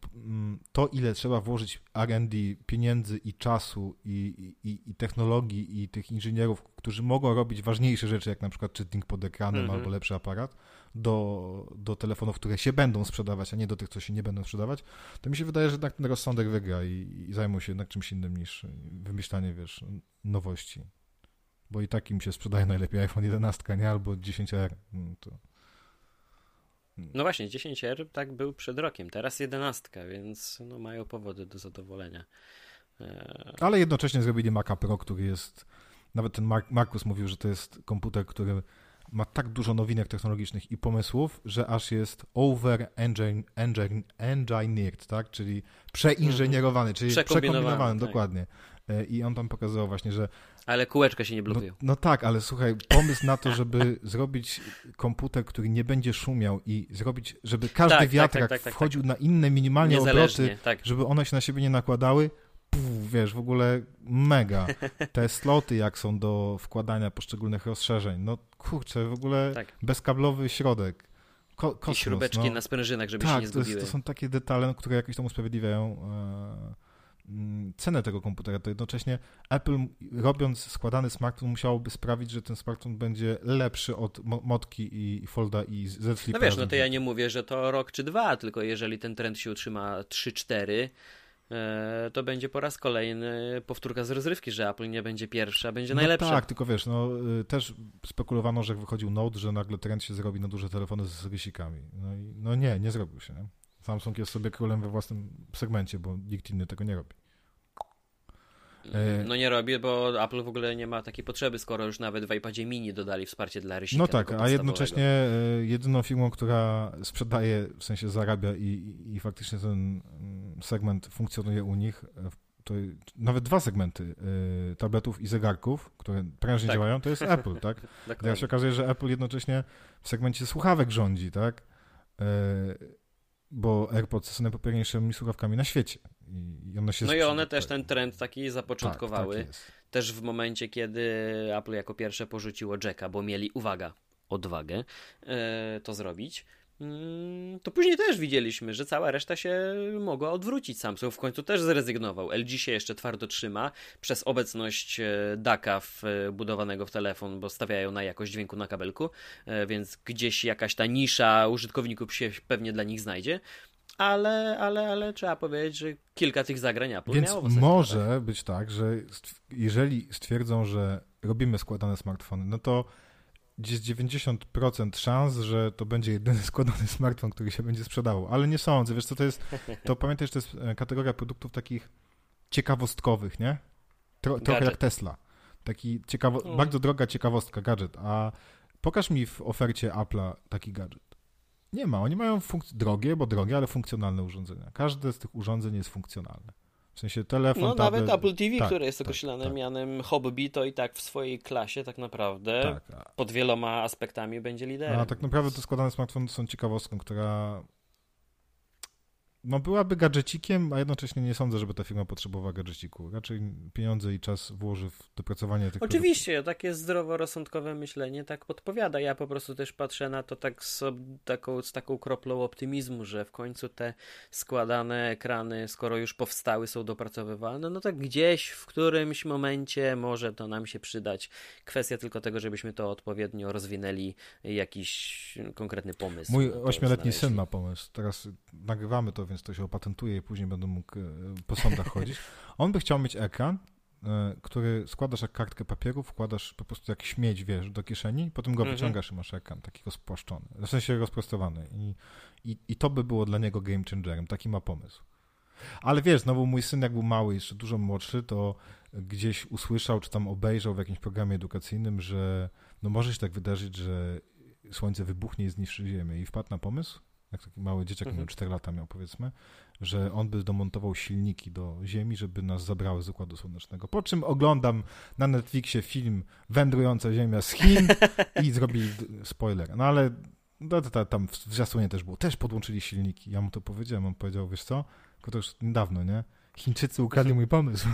S2: to, ile trzeba włożyć R&D pieniędzy i czasu i, i, i, technologii i tych inżynierów, którzy mogą robić ważniejsze rzeczy, jak na przykład czytnik pod ekranem mm -hmm. albo lepszy aparat, do, do telefonów, które się będą sprzedawać, a nie do tych, co się nie będą sprzedawać, to mi się wydaje, że jednak ten rozsądek wygra i, i zajmą się jednak czymś innym niż wymyślanie, wiesz, nowości bo i tak im się sprzedaje najlepiej iPhone 11, nie? Albo 10R. No, to...
S1: no właśnie, 10R tak był przed rokiem, teraz 11, więc no, mają powody do zadowolenia.
S2: E, Ale jednocześnie zrobili Maca Pro, który jest, nawet ten Mark, Markus mówił, że to jest komputer, który ma tak dużo nowinek technologicznych i pomysłów, że aż jest over engine, engine, engineered, tak? Czyli przeinżynierowany, czyli przekombinowany, tak. dokładnie. e, i on tam pokazywał właśnie, że...
S1: Ale kółeczka się nie blokują.
S2: No, no tak, ale słuchaj, pomysł na to, żeby zrobić komputer, który nie będzie szumiał i zrobić, żeby każdy tak, tak wiatrak tak, tak, tak, wchodził na inne minimalnie obroty, żeby one się na siebie nie nakładały, Wiesz, w ogóle mega. Te sloty, jak są do wkładania poszczególnych rozszerzeń, no kurczę, w ogóle bezkablowy środek.
S1: Ko kosmos, I śrubeczki no. na sprężynach, żeby
S2: tak,
S1: się nie zgubiły.
S2: To, jest, to są takie detale, które jakoś tam usprawiedliwiają e, mm, cenę tego komputera. To jednocześnie Apple robiąc składany smartfon musiałoby sprawić, że ten smartfon będzie lepszy od motki i Folda i Z.
S1: No wiesz, no to ja nie mówię, że to rok czy dwa, tylko jeżeli ten trend się utrzyma 3-4, E, to będzie po raz kolejny powtórka z rozrywki, że Apple nie będzie pierwszy, a będzie no najlepszy.
S2: Tak, tylko wiesz, no y, też spekulowano, że jak wychodził Note, że nagle trend się zrobi na duże telefony z rysikami. No, i, no nie, nie zrobił się. Nie? Samsung jest sobie królem we własnym segmencie, bo nikt inny tego nie robi.
S1: E, no nie robię, bo Apple w ogóle nie ma takiej potrzeby, skoro już nawet w iPadzie mini dodali wsparcie dla rysika.
S2: No tak, a jednocześnie e, jedyną firmą, która sprzedaje, w sensie zarabia i, i, faktycznie ten segment funkcjonuje u nich, e, to nawet dwa segmenty tabletów i zegarków, które prężnie tak. działają, to jest Apple, tak? Teraz się okazuje, że Apple jednocześnie w segmencie słuchawek rządzi, tak? bo AirPods są najpopularniejszymi słuchawkami na świecie.
S1: I one się no i one też ten trend taki zapoczątkowały. Tak, tak też w momencie, kiedy Apple jako pierwsze porzuciło Jacka, bo mieli, uwaga, odwagę e, to zrobić. Mm, to później też widzieliśmy, że cała reszta się mogła odwrócić. Samsung w końcu też zrezygnował. LG się jeszcze twardo trzyma przez obecność e, DACA budowanego w telefon, bo stawiają na jakość dźwięku na kabelku, e, więc gdzieś jakaś ta nisza użytkowników się pewnie dla nich znajdzie ale, ale, ale trzeba powiedzieć, że kilka tych zagrań Apple
S2: Więc może być tak, że jeżeli stwierdzą, że robimy składane smartfony, no to jest 90% szans, że to będzie jedyny składany smartfon, który się będzie sprzedawał. Ale nie sądzę, wiesz co to jest, to pamiętaj, że to jest e, kategoria produktów takich ciekawostkowych, nie? Tro, trochę jak Tesla. Taki ciekawo, mm. bardzo droga ciekawostka, gadżet. A pokaż mi w ofercie Apple'a taki gadżet. Nie ma. Oni mają drogie, bo drogie, ale funkcjonalne urządzenia. Każde z tych urządzeń jest funkcjonalne. W sensie telefon,
S1: No tablet, nawet Apple TV, tak, które jest tak, określane tak, mianem hobby, to i tak w swojej klasie tak naprawdę tak, pod wieloma aspektami będzie liderem.
S2: A tak naprawdę te składane smartfony są ciekawostką, która no byłaby gadżecikiem, a jednocześnie nie sądzę, żeby ta firma potrzebowała gadżeciku. Raczej pieniądze i czas włoży w dopracowanie tych
S1: Oczywiście, produktów. takie zdroworozsądkowe myślenie tak podpowiada. Ja po prostu też patrzę na to tak z, taką, z taką kroplą optymizmu, że w końcu te składane ekrany, skoro już powstały, są dopracowywane, no tak gdzieś w którymś momencie może to nam się przydać. Kwestia tylko tego, żebyśmy to odpowiednio rozwinęli, jakiś konkretny pomysł.
S2: Mój ośmioletni syn ma pomysł. Teraz nagrywamy to, więc to się opatentuje i później będę mógł e, po sądach chodzić. On by chciał mieć ekran, e, który składasz jak kartkę papieru, wkładasz po prostu jak śmieć, wiesz, do kieszeni, potem go mhm. wyciągasz i masz ekran taki rozpłaszczony, w sensie rozprostowany. I, i, I to by było dla niego game changerem, taki ma pomysł. Ale wiesz, znowu mój syn jak był mały, jeszcze dużo młodszy, to gdzieś usłyszał, czy tam obejrzał w jakimś programie edukacyjnym, że no może się tak wydarzyć, że słońce wybuchnie i zniszczy Ziemię i wpadł na pomysł, jak taki mały dzieciak, mhm. 4 lata miał powiedzmy, że on by domontował silniki do Ziemi, żeby nas zabrały z Układu Słonecznego. Po czym oglądam na Netflixie film Wędrująca Ziemia z Chin i zrobili spoiler. No ale no, to, to, tam w zwiastunie też było. Też podłączyli silniki. Ja mu to powiedziałem. On powiedział, wiesz co? Tylko to już niedawno, nie? Chińczycy ukradli mój pomysł.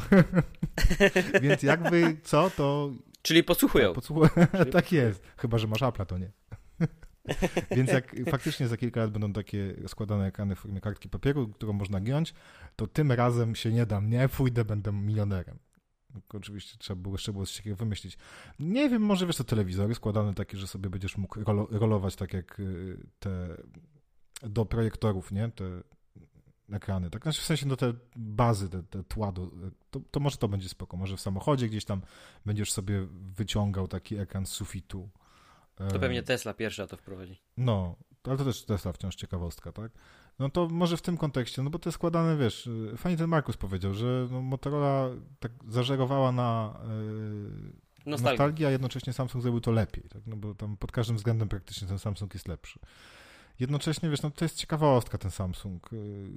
S2: Więc jakby co, to...
S1: Czyli posłuchują.
S2: Tak, podsłuchują. Czyli... tak jest. Chyba, że masz Apple, to nie. Więc jak faktycznie za kilka lat będą takie składane ekrany w formie kartki papieru, którą można giąć, to tym razem się nie dam, nie pójdę, będę milionerem. Oczywiście trzeba było jeszcze było coś takiego wymyślić. Nie wiem, może wiesz to telewizory składane takie, że sobie będziesz mógł rolować tak jak y, te do projektorów, nie? Te ekrany, tak? Znaczy w sensie do te bazy, te, te tła, do, to, to może to będzie spoko. Może w samochodzie gdzieś tam będziesz sobie wyciągał taki ekran z sufitu
S1: to pewnie Tesla pierwsza to wprowadzi.
S2: No, ale to też Tesla wciąż ciekawostka, tak? No to może w tym kontekście, no bo to jest składane, wiesz, fajnie ten Markus powiedział, że no Motorola tak zażerowała na yy, nostalgię, a jednocześnie Samsung zrobił to lepiej, tak? No bo tam pod każdym względem praktycznie ten Samsung jest lepszy. Jednocześnie, wiesz, no to jest ciekawostka ten Samsung. Yy,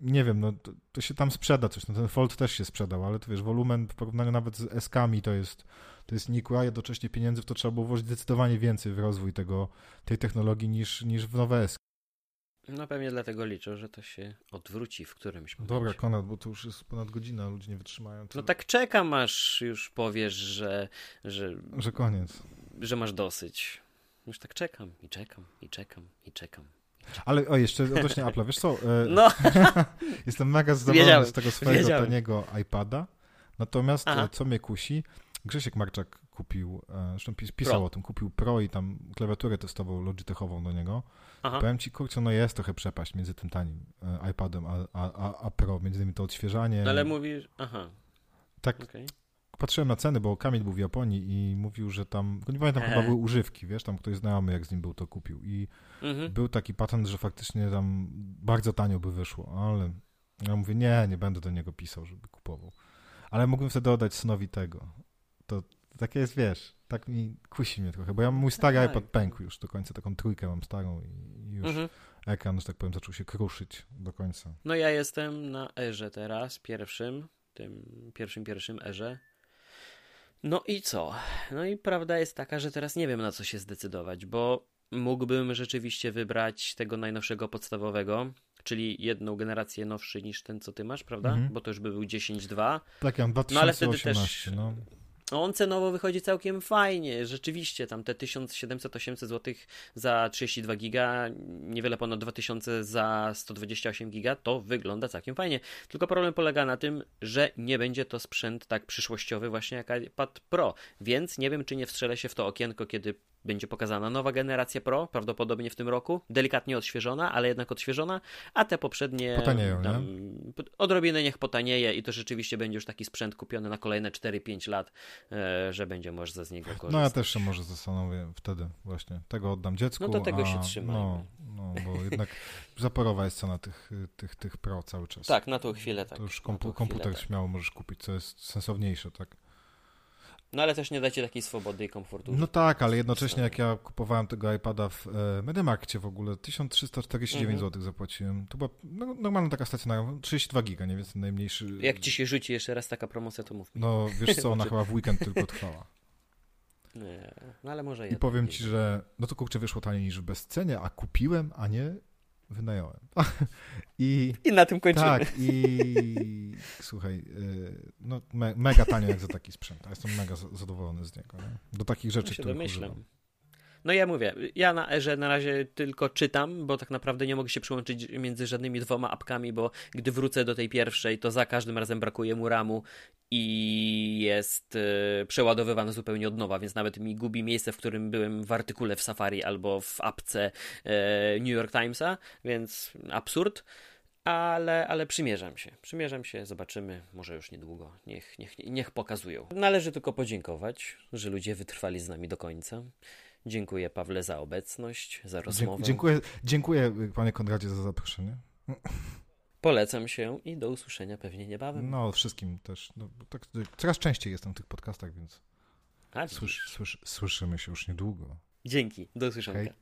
S2: nie wiem, no to, to, się tam sprzeda coś, no ten Fold też się sprzedał, ale to wiesz, wolumen w porównaniu nawet z S-kami to jest, to jest nikła, jednocześnie pieniędzy w to trzeba było włożyć zdecydowanie więcej w rozwój tego, tej technologii niż, niż w nowe S.
S1: No pewnie dlatego liczę, że to się odwróci w którymś
S2: momencie. Dobra, Konrad, bo to już jest ponad godzina, ludzie nie wytrzymają.
S1: To... No tak czekam, aż już powiesz, że... Że,
S2: że koniec.
S1: Że masz dosyć. Już tak czekam i czekam i czekam i czekam.
S2: Ale o, jeszcze odnośnie Apple'a, wiesz co?
S1: E, no.
S2: jestem mega zadowolony z tego swojego taniego iPada. Natomiast Aha. co mnie kusi, Grzesiek Marczak kupił, e, zresztą pisał Pro. o tym, kupił Pro i tam klawiaturę testową Logitechową do niego. Aha. Powiem ci, kurczę, no jest trochę przepaść między tym tanim e, iPadem a, a, a Pro, między innymi to odświeżanie.
S1: No ale mówisz, aha.
S2: Tak, okay. patrzyłem na ceny, bo Kamil był w Japonii i mówił, że tam, nie pamiętam, chyba były używki, wiesz, tam ktoś znajomy, jak z nim był, to kupił i mhm. był taki patent, że faktycznie tam bardzo tanio by wyszło, ale ja mówię, nie, nie będę do niego pisał, żeby kupował. Ale mógłbym wtedy oddać synowi tego. To, takie jest, wiesz, tak mi kusi mnie trochę, bo ja mój stary tak. iPod pękł już do końca, taką trójkę mam starą i już mhm. ekran, że tak powiem, zaczął się kruszyć do końca.
S1: No ja jestem na erze teraz, pierwszym, tym pierwszym, pierwszym erze. No i co? No i prawda jest taka, że teraz nie wiem na co się zdecydować, bo mógłbym rzeczywiście wybrać tego najnowszego podstawowego, czyli jedną generację nowszy niż ten, co ty masz, prawda? Mhm. Bo to już by był 10.2.
S2: Tak, ja mam 2018, no ale wtedy też no.
S1: On cenowo wychodzi całkiem fajnie, rzeczywiście, tam te 1700-800 zł za 32 giga, niewiele ponad 2000 za 128 giga, to wygląda całkiem fajnie. Tylko problem polega na tym, że nie będzie to sprzęt tak przyszłościowy właśnie jak iPad Pro, więc nie wiem, czy nie wstrzelę się w to okienko, kiedy będzie pokazana nowa generacja Pro, prawdopodobnie w tym roku, delikatnie odświeżona, ale jednak odświeżona, a te poprzednie
S2: potanieją, tam,
S1: odrobinę niech potanieje i to rzeczywiście będzie już taki sprzęt kupiony na kolejne 4-5 lat, e, że będzie można z niego korzystać.
S2: No ja też się może zastanowię wtedy właśnie. Tego oddam dziecku.
S1: No to tego
S2: a,
S1: się trzymajmy.
S2: No, no, bo jednak zaporowa jest cena tych, tych, tych Pro cały czas.
S1: Tak, na tą chwilę tak.
S2: To już kompu komputer tak. śmiało możesz kupić, co jest sensowniejsze, tak?
S1: No ale też nie dacie takiej swobody i komfortu.
S2: No tak, ale jednocześnie jak ja kupowałem tego iPada w e, w ogóle, 1349 mhm. zł zapłaciłem. To była no, normalna taka stacjonarna, 32 giga, nie więc najmniejszy.
S1: Jak ci się rzuci jeszcze raz taka promocja, to mów mi.
S2: No wiesz co, ona chyba w weekend tylko trwała.
S1: Nie, no ale może
S2: I powiem ci, że no to kurczę wyszło taniej niż w bezcenie, a kupiłem, a nie wynająłem.
S1: I, I na tym kończymy.
S2: Tak, i słuchaj, y, no me, mega tanio jak za taki sprzęt. Ja jestem mega zadowolony z niego. Nie? Do takich rzeczy, no które używam.
S1: No ja mówię, ja na Erze na razie tylko czytam, bo tak naprawdę nie mogę się przyłączyć między żadnymi dwoma apkami, bo gdy wrócę do tej pierwszej, to za każdym razem brakuje mu ramu i jest e, przeładowywana zupełnie od nowa, więc nawet mi gubi miejsce, w którym byłem w artykule w Safari albo w apce e, New York Timesa, więc absurd ale, ale przymierzam się. Przymierzam się, zobaczymy, może już niedługo. Niech, niech, niech pokazują. Należy tylko podziękować, że ludzie wytrwali z nami do końca. Dziękuję Pawle za obecność, za rozmowę.
S2: Dziękuję, dziękuję panie Konradzie za zaproszenie.
S1: Polecam się i do usłyszenia pewnie niebawem.
S2: No, wszystkim też. No, tak, coraz częściej jestem w tych podcastach, więc A, słysz, słysz, słyszymy się już niedługo.
S1: Dzięki, do usłyszenia. Okay.